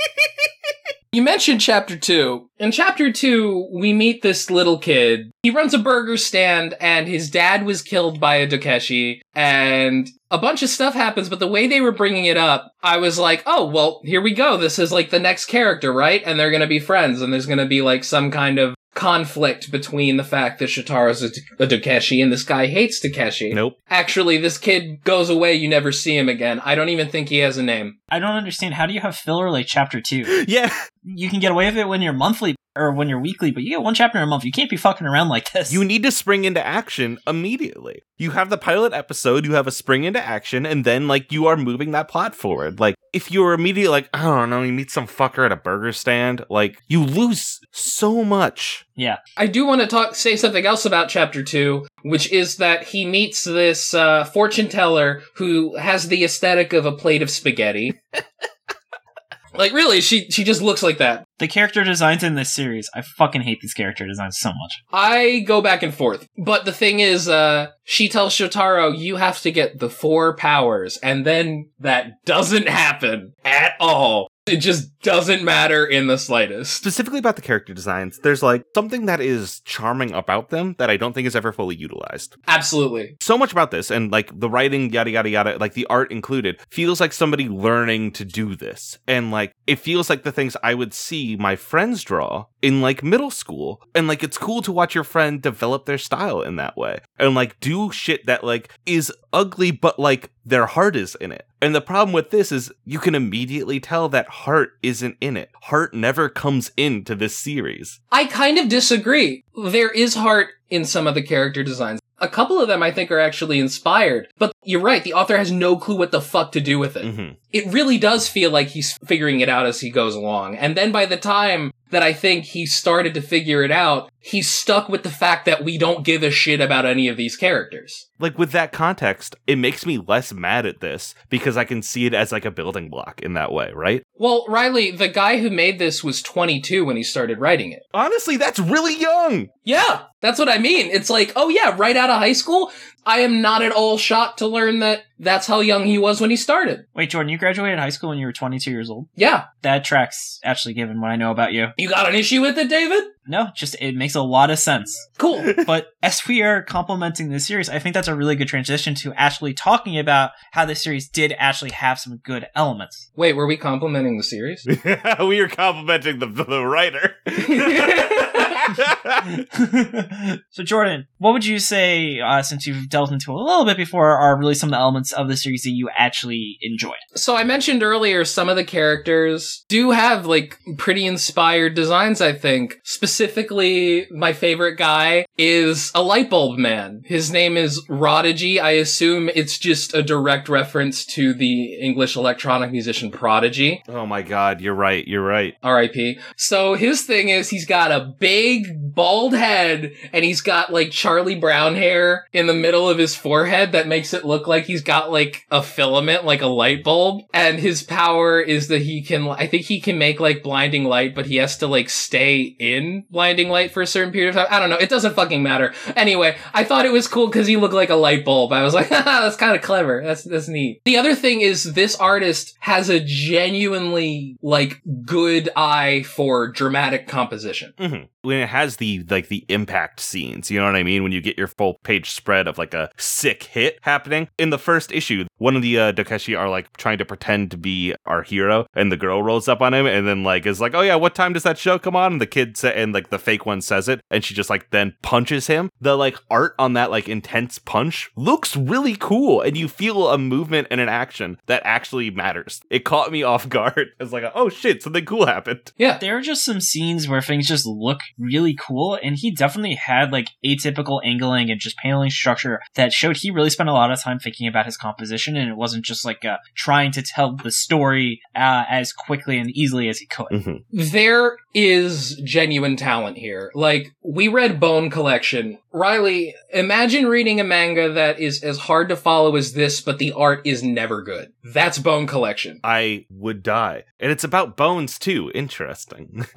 [SPEAKER 1] You mentioned chapter two. In chapter two, we meet this little kid. He runs a burger stand and his dad was killed by a Dokeshi and a bunch of stuff happens, but the way they were bringing it up, I was like, oh, well, here we go. This is like the next character, right? And they're gonna be friends and there's gonna be like some kind of conflict between the fact that Shotaro's a, a Dokeshi and this guy hates Dokeshi.
[SPEAKER 3] nope.
[SPEAKER 1] Actually, this kid goes away, you never see him again. I don't even think he has a name.
[SPEAKER 2] I don't understand. How do you have filler like chapter two?
[SPEAKER 3] Yeah,
[SPEAKER 2] You can get away with it when you're monthly or when you're weekly, but you get one chapter a month. You can't be fucking around like this.
[SPEAKER 3] you need to spring into action immediately. You have the pilot episode, you have a spring into action, and then, like, you are moving that plot forward. Like, if you're immediately like, I don't know, you meet some fucker at a burger stand, like, you lose so much.
[SPEAKER 2] yeah.
[SPEAKER 1] I do want to talk, say something else about chapter two, which is that he meets this uh, fortune teller who has the aesthetic of a plate of spaghetti. like, really, she she just looks like that.
[SPEAKER 2] The character designs in this series, I fucking hate these character designs so much.
[SPEAKER 1] I go back and forth, but the thing is, uh, she tells Shotaro, "You have to get the four powers," and then that doesn't happen at all. It just doesn't matter in the slightest.
[SPEAKER 3] Specifically about the character designs, there's like something that is charming about them that I don't think is ever fully utilized.
[SPEAKER 1] Absolutely.
[SPEAKER 3] so much about this and like the writing yada yada yada like the art included feels like somebody learning to do this and like it feels like the things i would see my friends draw in like middle school and like it's cool to watch your friend develop their style in that way and like do shit that like is ugly but like their heart is in it and the problem with this is you can immediately tell that heart isn't in it heart never comes into this series
[SPEAKER 1] I kind of disagree. There is heart in some of the character designs. A couple of them I think are actually inspired, but you're right, the author has no clue what the fuck to do with it.
[SPEAKER 3] Mhm.
[SPEAKER 1] It really does feel like he's figuring it out as he goes along. And then by the time that I think he started to figure it out, he's stuck with the fact that we don't give a shit about any of these characters.
[SPEAKER 3] like with that context, it makes me less mad at this because I can see it as like a building block in that way, right?
[SPEAKER 1] Well, Riley, the guy who made this was 22 when he started writing it.
[SPEAKER 3] Honestly, that's really young.
[SPEAKER 1] Yeah, that's what I mean. It's like, oh yeah, right out of high school. I am not at all shocked to learn that that's how young he was when he started.
[SPEAKER 2] Wait, Jordan, you graduated high school when you were 22 years old?
[SPEAKER 1] Yeah.
[SPEAKER 2] That tracks, actually, given what I know about you.
[SPEAKER 1] You got an issue with it, David?
[SPEAKER 2] No, just it makes a lot of sense.
[SPEAKER 1] Cool.
[SPEAKER 2] but as we are complimenting the series, I think that's a really good transition to actually talking about how the series did actually have some good elements.
[SPEAKER 1] Wait, were we complimenting the series?
[SPEAKER 3] we are complimenting the, the writer.
[SPEAKER 2] so, Jordan, what would you say, uh, since you've delved into a little bit before, are really some of the elements of the series that you actually enjoyed?
[SPEAKER 1] so I mentioned earlier some of the characters do have like pretty inspired designs, I think. Specifically, my favorite guy is a light bulb man. His name is Prodigy. I assume it's just a direct reference to the English electronic musician Prodigy.
[SPEAKER 3] oh my god, you're right. You're right.
[SPEAKER 1] R.I.P. So his thing is he's got a big big bald head and he's got like Charlie Brown hair in the middle of his forehead that makes it look like he's got like a filament, like a light bulb. And his power is that he can, I think he can make like blinding light, but he has to like stay in blinding light for a certain period of time. I don't know. It doesn't fucking matter. Anyway, I thought it was cool because he looked like a light bulb. I was like, that's kind of clever. That's, that's neat. The other thing is this artist has a genuinely like good eye for dramatic composition.
[SPEAKER 3] hmm When it has the like the impact scenes, you know what I mean? When you get your full page spread of like a sick hit happening in the first issue, one of the uh, Dokeshi are like trying to pretend to be our hero, and the girl rolls up on him, and then like is like, "Oh yeah, what time does that show come on?" And the kid sa- and like the fake one says it, and she just like then punches him. The like art on that like intense punch looks really cool, and you feel a movement and an action that actually matters. It caught me off guard. It's like, oh shit, something cool happened.
[SPEAKER 1] Yeah.
[SPEAKER 2] There are just some scenes where things just look really cool, and he definitely had like atypical angling and just paneling structure that showed he really spent a lot of time thinking about his composition, and it wasn't just like uh, trying to tell the story uh, as quickly and easily as he could.
[SPEAKER 3] Mhm.
[SPEAKER 1] There is genuine talent here. Like, we read Bone Collection. Riley, imagine reading a manga that is as hard to follow as this, but the art is never good. That's Bone Collection.
[SPEAKER 3] I would die. And it's about bones too. Interesting.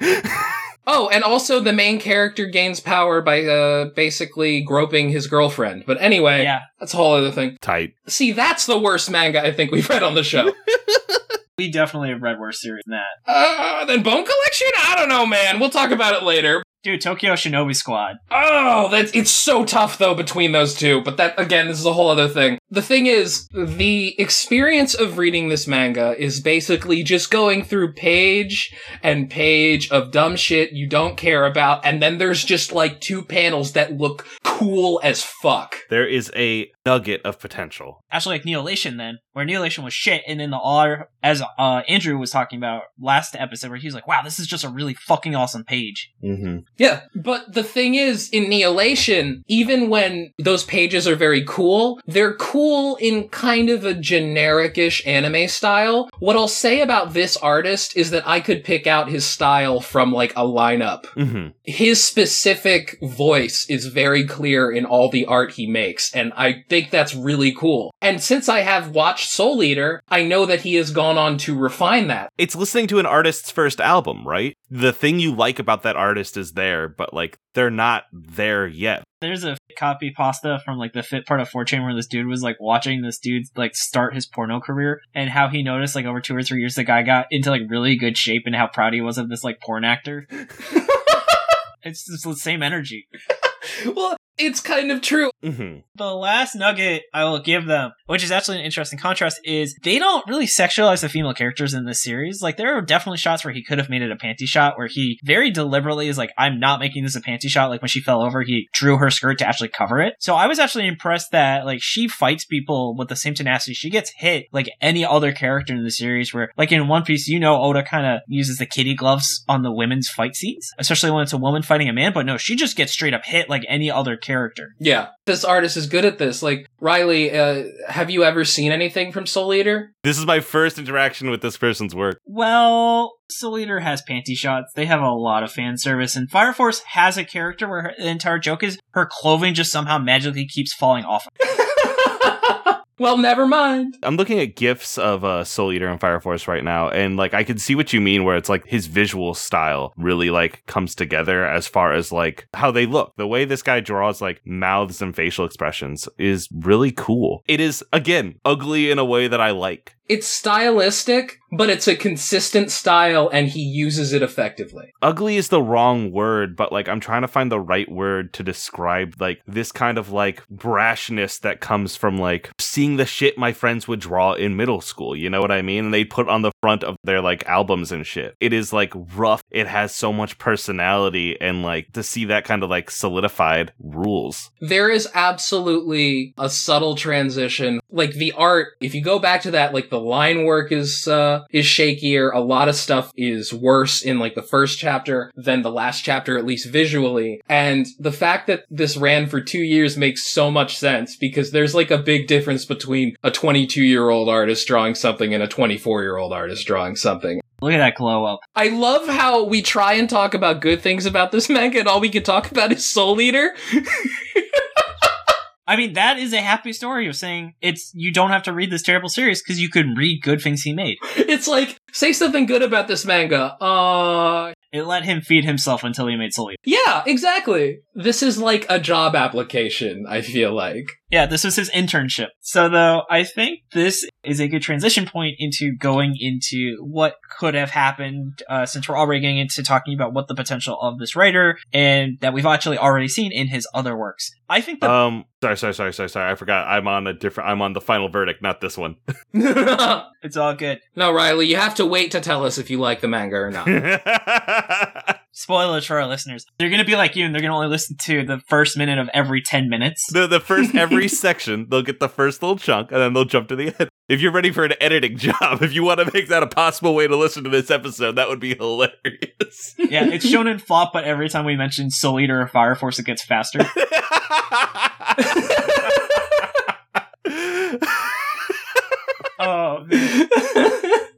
[SPEAKER 1] Oh, and also the main character gains power by uh, basically groping his girlfriend. But anyway,
[SPEAKER 2] Yeah,
[SPEAKER 1] that's a whole other thing.
[SPEAKER 3] Tight.
[SPEAKER 1] See, that's the worst manga I think we've read on the show.
[SPEAKER 2] we definitely have read worse series than that.
[SPEAKER 1] uh, then Bone Collection? I don't know, man. We'll talk about it later.
[SPEAKER 2] Dude, Tokyo Shinobi Squad.
[SPEAKER 1] Oh, that's it's so tough though between those two. But that again, this is a whole other thing. The thing is, the experience of reading this manga is basically just going through page and page of dumb shit you don't care about, and then there's just like two panels that look cool as fuck.
[SPEAKER 3] There is a nugget of potential.
[SPEAKER 2] Actually, like Neolation then, where Neolation was shit, and then the R, as uh, Andrew was talking about last episode, where he was like, wow, this is just a really fucking awesome page.
[SPEAKER 3] Mm-hmm.
[SPEAKER 1] Yeah, but the thing is, in Neolation, even when those pages are very cool, they're cool in kind of a generic-ish anime style. What I'll say about this artist is that I could pick out his style from like a lineup.
[SPEAKER 3] Mm-hmm.
[SPEAKER 1] His specific voice is very clear in all the art he makes, and I think that's really cool. And since I have watched Soul Eater, I know that he has gone on to refine that.
[SPEAKER 3] It's listening to an artist's first album, right? The thing you like about that artist is there, but like they're not there yet.
[SPEAKER 2] There's a copy pasta from like the fit part of 4chan where this dude was like watching this dude like start his porno career and how he noticed like over two or three years the guy got into like really good shape and how proud he was of this like porn actor. it's just the same energy.
[SPEAKER 1] well, it's kind of true.
[SPEAKER 3] Mm-hmm.
[SPEAKER 2] The last nugget I will give them, which is actually an interesting contrast, is they don't really sexualize the female characters in this series. Like there are definitely shots where he could have made it a panty shot, where he very deliberately is like, "I'm not making this a panty shot." Like when she fell over, he drew her skirt to actually cover it. So I was actually impressed that like she fights people with the same tenacity. She gets hit like any other character in the series. Where like in One Piece, you know, Oda kind of uses the kitty gloves on the women's fight scenes, especially when it's a woman fighting a man. But no, she just gets straight up hit like any other character.
[SPEAKER 1] Yeah, this artist is good at this. Like Riley, uh, have you ever seen anything from Soul Eater?
[SPEAKER 3] This is my first interaction with this person's work.
[SPEAKER 2] Well, Soul Eater has panty shots. They have a lot of fan service, and Fire Force has a character where her, the entire joke is her clothing just somehow magically keeps falling off.
[SPEAKER 1] well, never mind.
[SPEAKER 3] I'm looking at gifs of uh, Soul Eater and Fire Force right now, and like I can see what you mean, where it's like his visual style really like comes together as far as like how they look. The way this guy draws like mouths and facial expressions is really cool. It is again ugly in a way that I like.
[SPEAKER 1] It's stylistic, but it's a consistent style, and he uses it effectively.
[SPEAKER 3] ugly is the wrong word, but like I'm trying to find the right word to describe like this kind of like brashness that comes from like seeing the shit my friends would draw in middle school. You know what I mean? And they put on the front of their like albums and shit. It is like rough. It has so much personality and like to see that kind of like solidified rules.
[SPEAKER 1] There is absolutely a subtle transition. Like the art, if you go back to that, like the line work is uh is shakier. A lot of stuff is worse in like the first chapter than the last chapter, at least visually. And the fact that this ran for two years makes so much sense because there's like a big difference between a 22 year old artist drawing something and a 24 year old artist drawing something.
[SPEAKER 2] Look at that glow up.
[SPEAKER 1] I love how we try and talk about good things about this manga, and all we can talk about is Soul Eater.
[SPEAKER 2] I mean, that is a happy story of saying it's you don't have to read this terrible series because you can read good things he made.
[SPEAKER 1] it's like say something good about this manga. Uh,
[SPEAKER 2] It let him feed himself until he made Soul Eater.
[SPEAKER 1] yeah, exactly. This is like a job application. I feel like.
[SPEAKER 2] Yeah, this was his internship. So though, I think this is a good transition point into going into what could have happened, uh, since we're already getting into talking about what the potential of this writer and that we've actually already seen in his other works. I think the
[SPEAKER 3] Um, sorry, sorry, sorry, sorry, sorry. I forgot. I'm on a different. I'm on the final verdict, not this one.
[SPEAKER 2] it's all good.
[SPEAKER 1] No, Riley, you have to wait to tell us if you like the manga or not.
[SPEAKER 2] Spoilers for our listeners. They're gonna be like you and they're gonna only listen to the first minute of every 10 minutes.
[SPEAKER 3] the the first every section, they'll get the first little chunk, and then they'll jump to the end. If you're ready for an editing job, if you want to make that a possible way to listen to this episode, that would be hilarious.
[SPEAKER 2] yeah, it's shown in flop, but every time we mention Soul Eater or Fire Force, it gets faster. oh, man.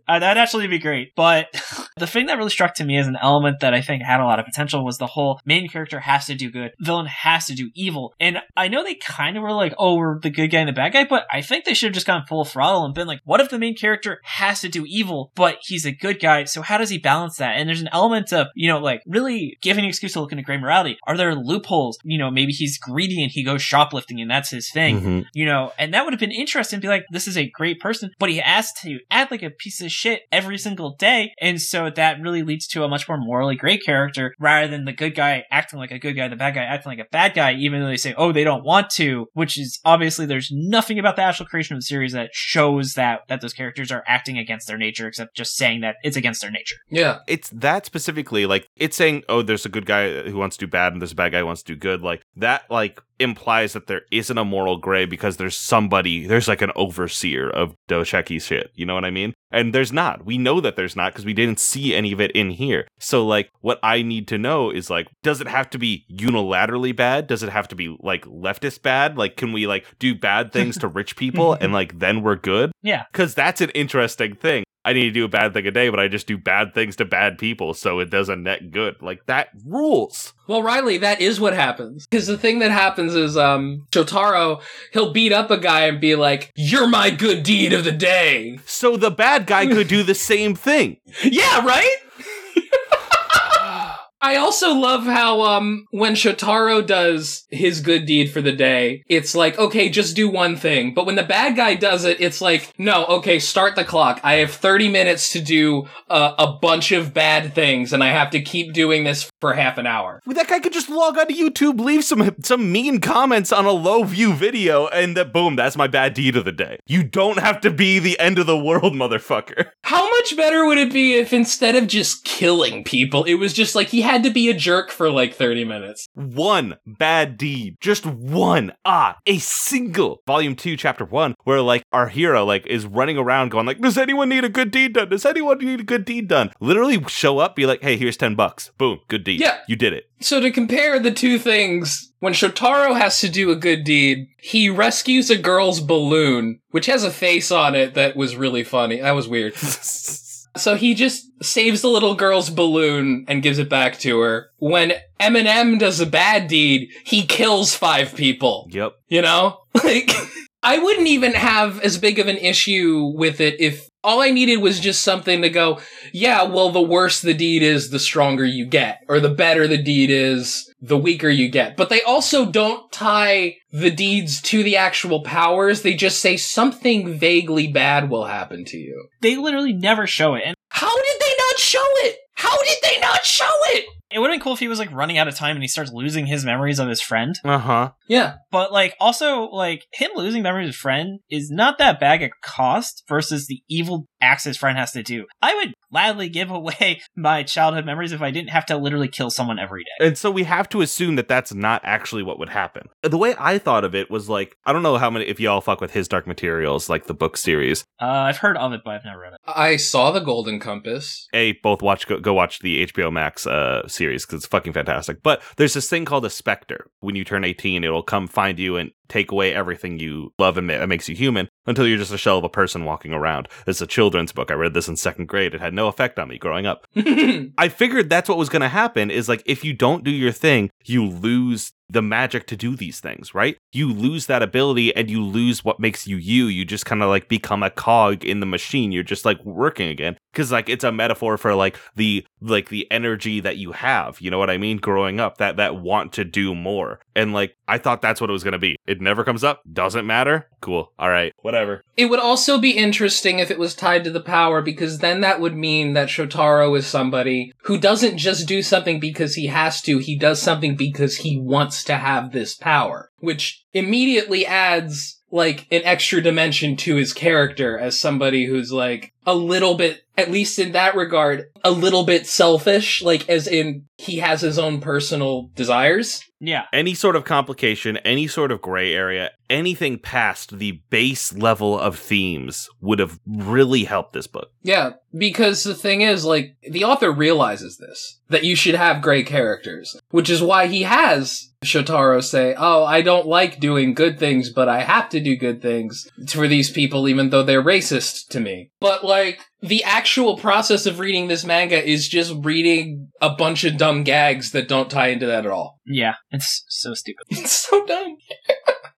[SPEAKER 2] Uh, that'd actually be great. But the thing that really struck to me as an element that I think had a lot of potential was the whole main character has to do good, villain has to do evil. And I know they kind of were like, oh, we're the good guy and the bad guy, but I think they should have just gone full throttle and been like, what if the main character has to do evil, but he's a good guy? So how does he balance that? And there's an element of, you know, like really giving an excuse to look into gray morality. Are there loopholes? You know, maybe he's greedy and he goes shoplifting and that's his thing
[SPEAKER 3] Mhm.
[SPEAKER 2] you know, and that would have been interesting to be like, this is a great person, but he has to act like a piece of shit every single day. And so that really leads to a much more morally great character rather than the good guy acting like a good guy, the bad guy acting like a bad guy, even though they say, oh, they don't want to, which is obviously there's nothing about the actual creation of the series that shows that, that those characters are acting against their nature, except just saying that it's against their nature.
[SPEAKER 1] yeah.
[SPEAKER 3] it's that specifically like it's saying oh there's a good guy who wants to do bad and there's a bad guy who wants to do good like that like implies that there isn't a moral gray because there's somebody there's like an overseer of Dokeshi shit you know what i mean and there's not. We know that there's not because we didn't see any of it in here. So like what i need to know is like does it have to be unilaterally bad? Does it have to be like leftist bad? Like can we like do bad things to rich people and like then we're good?
[SPEAKER 2] Yeah.
[SPEAKER 3] because that's an interesting thing. I need to do a bad thing a day, but I just do bad things to bad people, so it does a net good. Like that rules.
[SPEAKER 1] Well, Riley, that is what happens. Because the thing that happens is, um, Shotaro, he'll beat up a guy and be like, "You're my good deed of the day."
[SPEAKER 3] So the bad guy could do the same thing.
[SPEAKER 1] Yeah, right? I also love how um when Shotaro does his good deed for the day, it's like, okay, just do one thing. But when the bad guy does it, it's like, no, okay, start the clock. I have 30 minutes to do uh, a bunch of bad things and I have to keep doing this for half an hour.
[SPEAKER 3] Well, That guy could just log onto YouTube, leave some some mean comments on a low view video, and that boom, that's my bad deed of the day. You don't have to be the end of the world, motherfucker.
[SPEAKER 1] How much better would it be if instead of just killing people, it was just like he had to be a jerk for like 30 minutes?
[SPEAKER 3] One bad deed, just one. Ah, a single. Volume two, chapter one, where like our hero like is running around going like, "Does anyone need a good deed done? Does anyone need a good deed done?" Literally show up, be like, "Hey, here's ten bucks. Boom, good deed.
[SPEAKER 1] Yeah.
[SPEAKER 3] you did it."
[SPEAKER 1] So to compare the two things, when Shotaro has to do a good deed, he rescues a girl's balloon, which has a face on it that was really funny. That was weird. So he just saves the little girl's balloon and gives it back to her. When Emine does a bad deed, he kills five people.
[SPEAKER 3] yep.
[SPEAKER 1] You know? Like, I wouldn't even have as big of an issue with it if all I needed was just something to go, yeah, well, the worse the deed is, the stronger you get. Or the better the deed is, the weaker you get. But they also don't tie the deeds to the actual powers. They just say something vaguely bad will happen to you.
[SPEAKER 2] They literally never show it. And
[SPEAKER 1] How did they not show it? How did they not show it?
[SPEAKER 2] It would have been cool if he was like running out of time and he starts losing his memories of his friend.
[SPEAKER 3] Uh huh.
[SPEAKER 1] Yeah.
[SPEAKER 2] But like also like him losing memories of his friend is not that bad a cost versus the evil acts his friend has to do. I would gladly give away my childhood memories if I didn't have to literally kill someone every day.
[SPEAKER 3] And so we have to assume that that's not actually what would happen. The way I thought of it was like, I don't know how many, if y'all fuck with His Dark Materials, like the book series.
[SPEAKER 2] Uh, I've heard of it, but I've never read it.
[SPEAKER 1] I saw the Golden Compass.
[SPEAKER 3] A, both watch, go, go watch the HBO Max uh, series because it's fucking fantastic. But there's this thing called a specter. When you turn 18, it'll come find you and take away everything you love and ma- makes you human until you're just a shell of a person walking around. It's a children's book. I read this in second grade. It had no effect on me growing up. Hmm. I figured that's what was going to happen is like if you don't do your thing, you lose the magic to do these things, right? You lose that ability and you lose what makes you you. You just kind of like become a cog in the machine. You're just like working again cuz like it's a metaphor for like the like the energy that you have, you know what I mean, growing up that that want to do more. And like I thought that's what it was going to be. It never comes up. Doesn't matter. Cool. All right. Whatever.
[SPEAKER 1] It would also be interesting if it was tied to the power because then that would mean that Shotaro is somebody who doesn't just do something because he has to, he does something because he wants to have this power, which immediately adds like an extra dimension to his character as somebody who's like a little bit, at least in that regard, a little bit selfish, like as in he has his own personal desires.
[SPEAKER 2] Yeah.
[SPEAKER 3] any sort of complication, any sort of gray area, anything past the base level of themes would have really helped this book.
[SPEAKER 1] Yeah, because the thing is, like, the author realizes this, that you should have gray characters, which is why he has Shotaro say, Oh, I don't like doing good things, but I have to do good things for these people, even though they're racist to me. But, like, the actual process of reading this manga is just reading a bunch of dumb gags that don't tie into that at all.
[SPEAKER 2] Yeah. It's so stupid.
[SPEAKER 1] It's so dumb.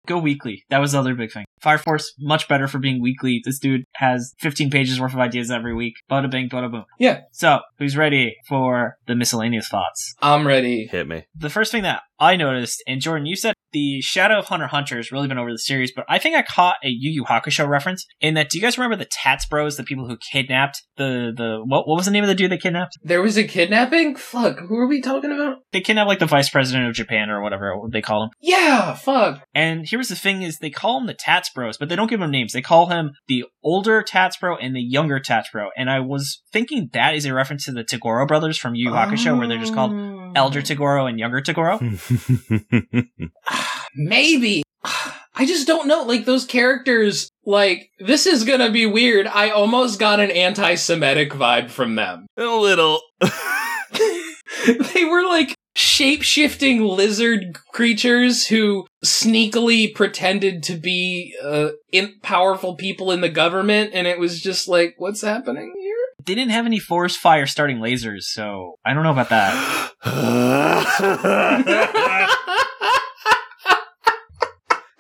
[SPEAKER 2] Go weekly. That was the other big thing. Fire Force, much better for being weekly. This dude has 15 pages worth of ideas every week. Bada bing, bada boom.
[SPEAKER 1] Yeah.
[SPEAKER 2] So, who's ready for the miscellaneous thoughts?
[SPEAKER 1] I'm ready.
[SPEAKER 3] Hit me.
[SPEAKER 2] The first thing that I noticed, and Jordan, you said the Shadow of Hunter x Hunter has really been over the series, but I think I caught a Yu Yu Hakusho reference in that. Do you guys remember the Tats Bros, the people who kidnapped the the what? What was the name of the dude they kidnapped?
[SPEAKER 1] There was a kidnapping? Fuck, who are we talking about?
[SPEAKER 2] They kidnapped like the vice president of Japan or whatever they call him.
[SPEAKER 1] Yeah, fuck.
[SPEAKER 2] And here's the thing: is they call him the Tats Bros, but they don't give him names. They call him the older Tats Bro and the younger Tats Bro. And I was thinking that is a reference to the Toguro brothers from Yu Yu Hakusho, where they're just called
[SPEAKER 1] Oh.
[SPEAKER 2] Elder Toguro and Younger Toguro.
[SPEAKER 1] Ah, maybe. Ah, I just don't know. Like those characters, like this is gonna be weird. I almost got an anti-Semitic vibe from them.
[SPEAKER 3] a little.
[SPEAKER 1] they were like shape-shifting lizard creatures who sneakily pretended to be uh, in- powerful people in the government, and it was just like, what's happening here?
[SPEAKER 2] They didn't have any forest fire starting lasers, so I don't know about that.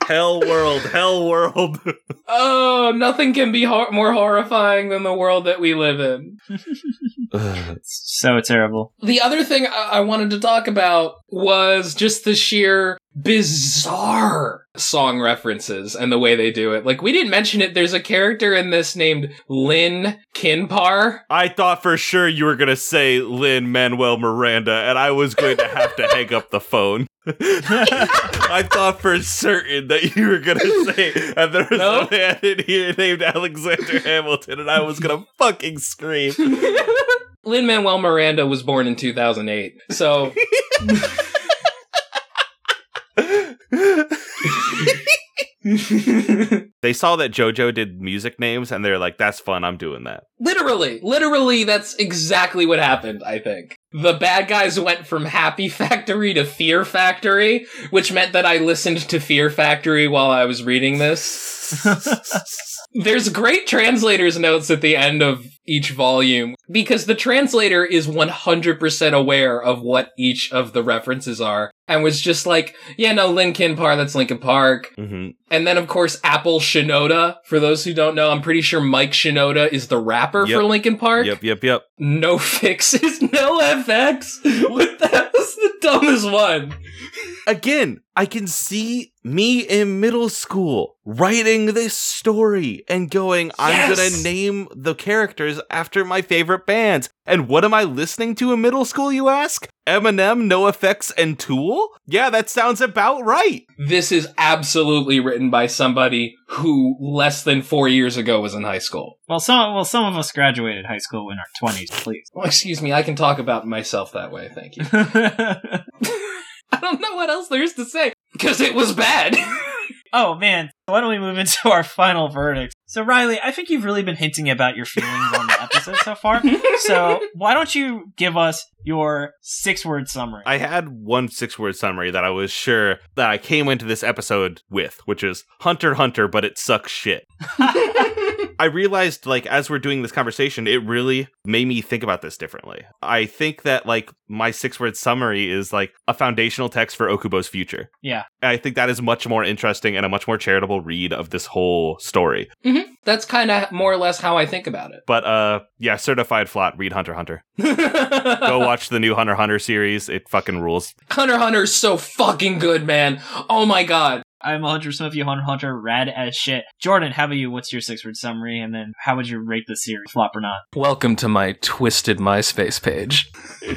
[SPEAKER 3] hell world, hell world.
[SPEAKER 1] oh, nothing can be hor- more horrifying than the world that we live in.
[SPEAKER 2] It's so terrible.
[SPEAKER 1] The other thing I-, I wanted to talk about was just the sheer bizarre song references and the way they do it. Like, we didn't mention it. There's a character in this named Lynn Kinpar.
[SPEAKER 3] I thought for sure you were gonna say Lin-Manuel Miranda, and I was going to have to hang up the phone. I thought for certain that you were gonna say, and there was
[SPEAKER 1] No?
[SPEAKER 3] a man in here named Alexander Hamilton, and I was gonna fucking scream.
[SPEAKER 1] Lin-Manuel Miranda was born in 2008. So,
[SPEAKER 3] they saw that JoJo did music names, and they're like, "That's fun. I'm doing that."
[SPEAKER 1] literally, literally, that's exactly what happened, I think. The bad guys went from Happy Factory to Fear Factory, which meant that I listened to Fear Factory while I was reading this. There's great translator's notes at the end of each volume because the translator is 100% aware of what each of the references are and was just like, yeah, no, Linkin Park, that's Linkin Park.
[SPEAKER 3] hmm
[SPEAKER 1] And then, of course, Apple Shinoda. For those who don't know, I'm pretty sure Mike Shinoda is the rapper
[SPEAKER 3] Yep.
[SPEAKER 1] for Linkin Park.
[SPEAKER 3] Yep, yep, yep.
[SPEAKER 1] No fixes, no FX. What that was the dumbest one.
[SPEAKER 3] Again, I can see me in middle school writing this story and going, I'm gonna name the characters after my favorite bands. And what am I listening to in middle school, you ask? Eminem, No Effects, and Tool? Yeah, that sounds about right.
[SPEAKER 1] This is absolutely written by somebody who less than four years ago was in high school.
[SPEAKER 2] Well, some well some of us graduated high school in our twenties, please.
[SPEAKER 1] Well, excuse me, I can talk about myself that way, thank you. I don't know what else there is to say because it was bad.
[SPEAKER 2] oh man, why don't we move into our final verdict? So Riley, I think you've really been hinting about your feelings on the episode so far. So why don't you give us your six word summary?
[SPEAKER 3] I had one six word summary that I was sure that I came into this episode with, which is Hunter Hunter, but it sucks shit. I realized, like, as we're doing this conversation, it really made me think about this differently. I think that, like, my six word summary is like a foundational text for Okubo's future.
[SPEAKER 2] Yeah.
[SPEAKER 3] I think that is much more interesting and a much more charitable read of this whole story.
[SPEAKER 1] Mm-hmm. That's kind of more or less how I think about it.
[SPEAKER 3] But, uh, yeah, certified flat, read Hunter Hunter. Go watch the new Hunter Hunter series. It fucking rules.
[SPEAKER 1] Hunter Hunter is so fucking good, man. Oh my god.
[SPEAKER 2] I'm 100% with you, Hunter Hunter, rad as shit. Jordan, how about you? What's your six word summary? And then how would you rate the series, flop or not?
[SPEAKER 1] Welcome to my twisted MySpace page.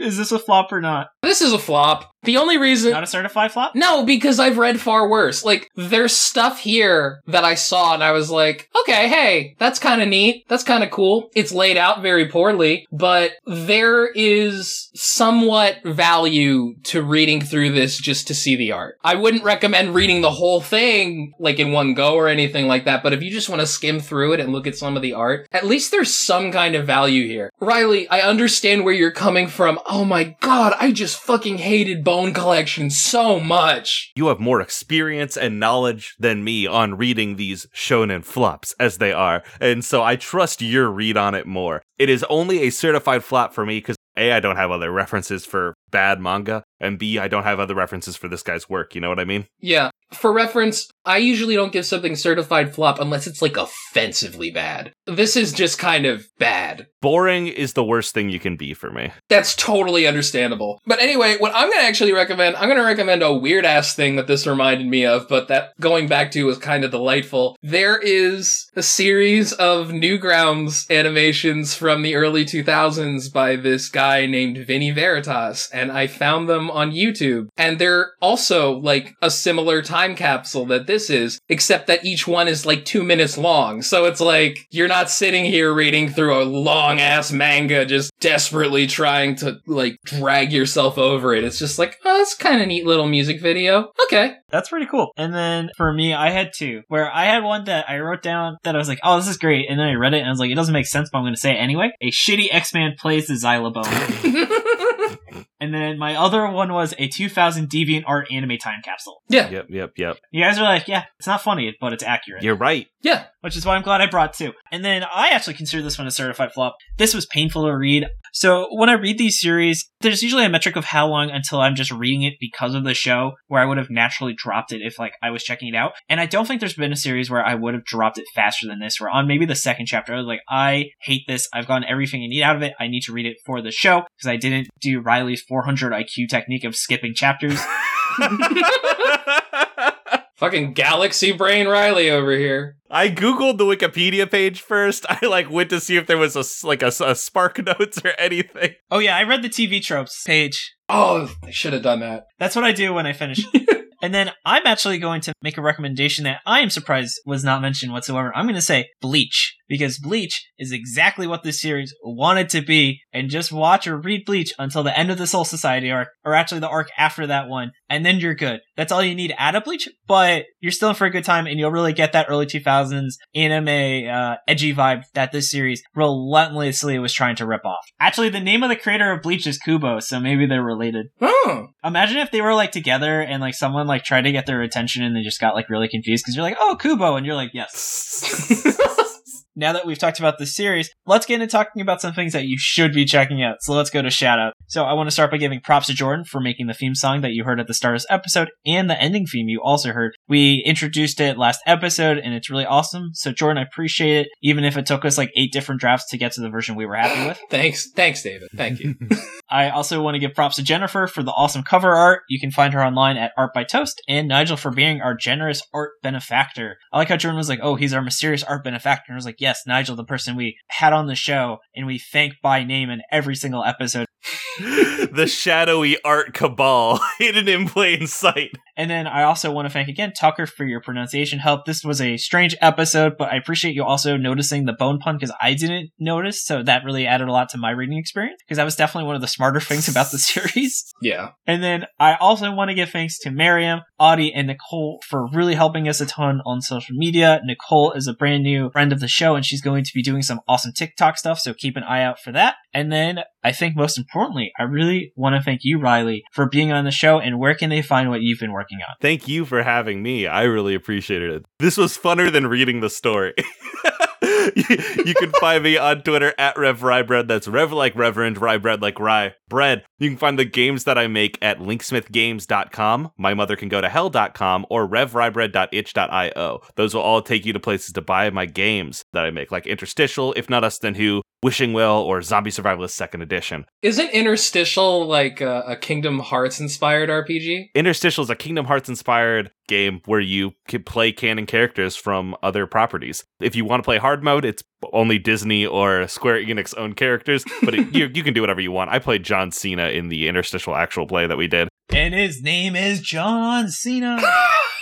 [SPEAKER 2] Is this a flop or not?
[SPEAKER 1] This is a flop. The only reason.
[SPEAKER 2] Not a certified flop?
[SPEAKER 1] No, because I've read far worse. Like, there's stuff here that I saw and I was like, okay, hey, that's kind of neat. That's kind of cool. It's laid out very poorly, but there is somewhat value to reading through this just to see the art. I wouldn't recommend reading the whole thing, like in one go or anything like that, but if you just want to skim through it and look at some of the art, at least there's some kind of value here. Riley, I understand where you're coming from. Oh my god, I just fucking hated Bone Collection so much.
[SPEAKER 3] You have more experience and knowledge than me on reading these shonen flops as they are, and so I trust your read on it more. It is only a certified flop for me because A, I don't have other references for bad manga, and B, I don't have other references for this guy's work, you know what I mean?
[SPEAKER 1] Yeah. For reference, I usually don't give something certified flop unless it's like offensively bad. This is just kind of bad.
[SPEAKER 3] Boring is the worst thing you can be for me.
[SPEAKER 1] That's totally understandable. But anyway, what I'm going to actually recommend, I'm going to recommend a weird ass thing that this reminded me of, but that going back to was kind of delightful. There is a series of Newgrounds animations from the early 2000s by this guy named Vinny Veritas, and I found them on YouTube. And they're also like a similar time capsule that this is, except that each one is like two minutes long. So it's like you're not sitting here reading through a long ass manga just desperately trying to like drag yourself over it. It's just like, oh, that's kind of neat little music video. Okay.
[SPEAKER 2] That's pretty cool. And then for me, I had two where I had one that I wrote down that I was like, oh, this is great. And then I read it and I was like, it doesn't make sense, but I'm going to say it anyway. A shitty X-Man plays the xylobone. and then my other one was a 2000 Deviant Art anime time capsule.
[SPEAKER 1] yeah.
[SPEAKER 3] Yep, yep, yep.
[SPEAKER 2] You guys are like, yeah, it's not funny, but it's accurate.
[SPEAKER 3] You're right.
[SPEAKER 1] Yeah.
[SPEAKER 2] Which is why I'm glad I brought two. And then I actually consider this one a certified flop. This was painful to read. So when I read these series, there's usually a metric of how long until I'm just reading it because of the show, where I would have naturally dropped it if like I was checking it out. And I don't think there's been a series where I would have dropped it faster than this. Where on maybe the second chapter, I was like, I hate this. I've gotten everything I need out of it. I need to read it for the show because I didn't do Riley's 400 IQ technique of skipping chapters.
[SPEAKER 1] Fucking galaxy brain Riley over here.
[SPEAKER 3] I googled the Wikipedia page first. I like went to see if there was a like a, s- a spark notes or anything.
[SPEAKER 2] oh yeah, I read the TV tropes page.
[SPEAKER 1] Oh, I should have done that.
[SPEAKER 2] That's what I do when I finish. and then I'm actually going to make a recommendation that I am surprised was not mentioned whatsoever. I'm going to say Bleach because Bleach is exactly what this series wanted to be. And just watch or read Bleach until the end of the Soul Society arc, or actually the arc after that one, and then you're good. That's all you need out of Bleach, but you're still in for a good time, and you'll really get that early 2000s anime uh, edgy vibe that this series relentlessly was trying to rip off. Actually, the name of the creator of Bleach is Kubo, so maybe they're related.
[SPEAKER 1] Oh.
[SPEAKER 2] Imagine if they were like together and like someone like tried to get their attention and they just got like really confused because you're like, oh, Kubo, and you're like, yes. now that we've talked about this series, let's get into talking about some things that you should be checking out. So let's go to shout out. So I want to start by giving props to Jordan for making the theme song that you heard at the start of this episode and the ending theme you also heard. We introduced it last episode and it's really awesome. So Jordan, I appreciate it, even if it took us like eight different drafts to get to the version we were happy with.
[SPEAKER 1] Thanks. Thanks, David. Thank you.
[SPEAKER 2] I also want to give props to Jennifer for the awesome cover art. You can find her online at Art by Toast, and Nigel for being our generous art benefactor. I like how Jordan was like, "Oh, he's our mysterious art benefactor," and I was like, "Yes, Nigel, the person we had on the show and we thank by name in every single episode."
[SPEAKER 3] The shadowy art cabal hidden in plain sight.
[SPEAKER 2] And then I also want to thank again Tucker for your pronunciation help. This was a strange episode, but I appreciate you also noticing the bone pun because I didn't notice. So that really added a lot to my reading experience because that was definitely one of the smarter things about the series.
[SPEAKER 1] Yeah.
[SPEAKER 2] And then I also want to give thanks to Miriam, Audie, and Nicole for really helping us a ton on social media. Nicole is a brand new friend of the show and she's going to be doing some awesome TikTok stuff. So keep an eye out for that. And then I think most importantly, I really want to thank you, Riley, for being on the show and where can they find what you've been working on?
[SPEAKER 3] Thank you for having me. I really appreciated it. This was funner than reading the story. you can find me on Twitter at Rev Rybread. That's Rev like Reverend, Rybread like Rye Bread. You can find the games that I make at linksmithgames.com, my mother can go to hell.com, or revrybread.itch.io. Those will all take you to places to buy my games that I make, like Interstitial, If Not Us Then Who, Wishing Well, or Zombie Survivalist Second Edition.
[SPEAKER 1] Isn't Interstitial like a, a Kingdom Hearts inspired RPG?
[SPEAKER 3] Interstitial is a Kingdom Hearts inspired game where you can play canon characters from other properties. If you want to play hard mode, it's only Disney or Square Enix owned characters, but it, you, you can do whatever you want. I played John Cena in the Interstitial actual play that we did.
[SPEAKER 2] And his name is John Cena.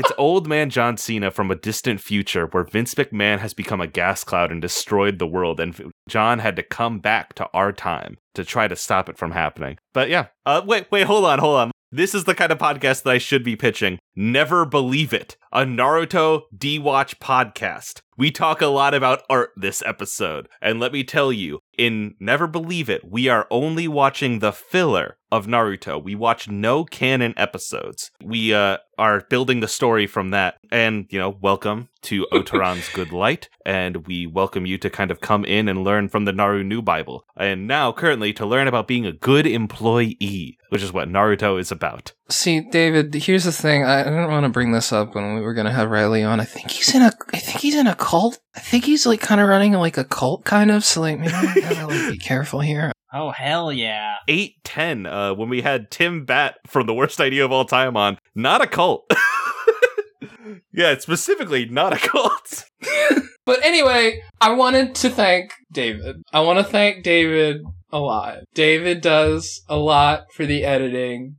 [SPEAKER 3] It's old man John Cena from a distant future where Vince McMahon has become a gas cloud and destroyed the world, and John had to come back to our time to try to stop it from happening. But yeah, uh, wait, wait, hold on, hold on. This is the kind of podcast that I should be pitching. Never Believe It, a Naruto D Watch podcast. We talk a lot about art this episode, and let me tell you, in Never Believe It, we are only watching the filler of Naruto. We watch no canon episodes. We uh, are building the story from that. And, you know, welcome to Otaran's Good Light. And we welcome you to kind of come in and learn from the Naru New Bible. And now, currently, to learn about being a good employee, which is what Naruto is about.
[SPEAKER 1] See, David, here's the thing. I didn't want to bring this up when we were going to have Riley on. I think he's in a, I think he's in a cult. I think he's like kind of running like a cult kind of. So like, maybe I gotta like be careful here.
[SPEAKER 2] Oh hell yeah!
[SPEAKER 3] 810, uh, when we had Tim Batt from The Worst Idea of All Time on. Not a cult. yeah, specifically not a cult.
[SPEAKER 1] But anyway, I wanted to thank David. I want to thank David a lot. David does a lot for the editing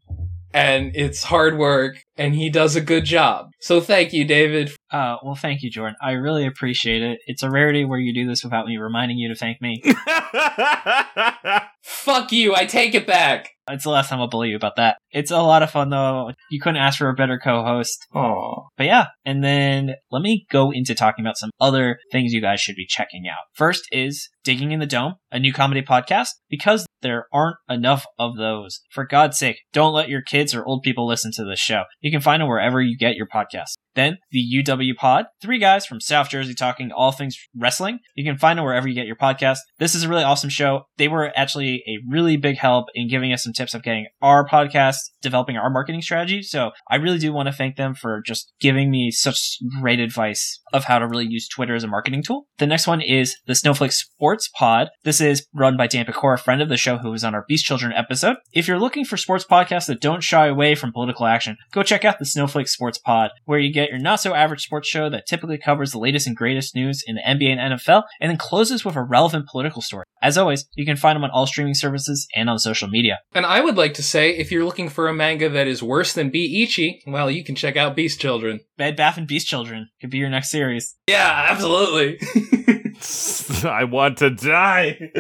[SPEAKER 1] and it's hard work and he does a good job. So thank you, David.
[SPEAKER 2] Uh, well, thank you, Jordan. I really appreciate it. It's a rarity where you do this without me reminding you to thank me.
[SPEAKER 1] Fuck you, I take it back.
[SPEAKER 2] It's the last time I'll believe you about that. It's a lot of fun though. You couldn't ask for a better co-host.
[SPEAKER 1] Oh.
[SPEAKER 2] But yeah, and then let me go into talking about some other things you guys should be checking out. First is Digging in the Dome, a new comedy podcast, because there aren't enough of those. For God's sake, don't let your kids or old people listen to this show. You can find them wherever you get your podcasts. Then the UW Pod, three guys from South Jersey talking all things wrestling. You can find them wherever you get your podcast. This is a really awesome show. They were actually a really big help in giving us some tips of getting our podcast, developing our marketing strategy. So I really do want to thank them for just giving me such great advice of how to really use Twitter as a marketing tool. The next one is the Snowflake Sports Pod. This is run by Dan Pecora, a friend of the show who was on our Beast Children episode. If you're looking for sports podcasts that don't shy away from political action, go check out the Snowflake Sports Pod, where you get your not so average sports show that typically covers the latest and greatest news in the NBA and NFL, and then closes with a relevant political story. As always, you can find them on all streaming services and on social media.
[SPEAKER 1] And I would like to say, if you're looking for a manga that is worse than Biichi, well, you can check out Beast Children.
[SPEAKER 2] Bed Bath and Beast Children could be your next series.
[SPEAKER 1] Yeah, absolutely.
[SPEAKER 3] I want to die.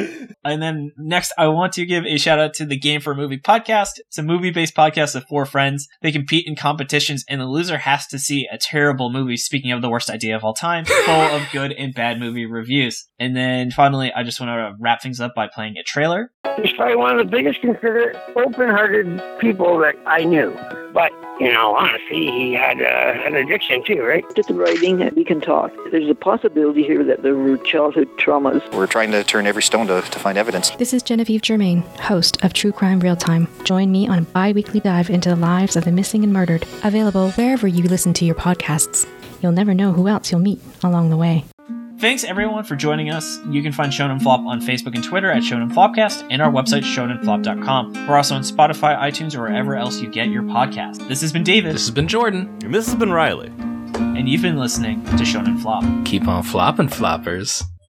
[SPEAKER 2] And then next, I want to give a shout out to the Game for a Movie podcast. It's a movie based podcast of four friends. They compete in competitions, and the loser has to see a terrible movie, speaking of the worst idea of all time, full of good and bad movie reviews. And then finally, I just want to wrap things up by playing a trailer.
[SPEAKER 4] He's probably one of the biggest, considerate, open-hearted people that I knew. But you know, honestly, he had uh, an addiction too, right?
[SPEAKER 5] Did the writing, we can talk. There's a possibility here that there were childhood traumas.
[SPEAKER 6] We're trying to turn every stone to, to find evidence.
[SPEAKER 7] This is Genevieve Germain, host of True Crime Real Time. Join me on a bi weekly dive into the lives of the missing and murdered, available wherever you listen to your podcasts. You'll never know who else you'll meet along the way.
[SPEAKER 2] Thanks everyone for joining us. You can find Shonen Flop on Facebook and Twitter at Shonen Flopcast and our website shonenflop.com. We're also on Spotify, iTunes, or wherever else you get your podcast. This has been David,
[SPEAKER 1] this has been Jordan.
[SPEAKER 3] And this has been Riley.
[SPEAKER 2] And you've been listening to Shonen Flop.
[SPEAKER 1] Keep on flopping, floppers.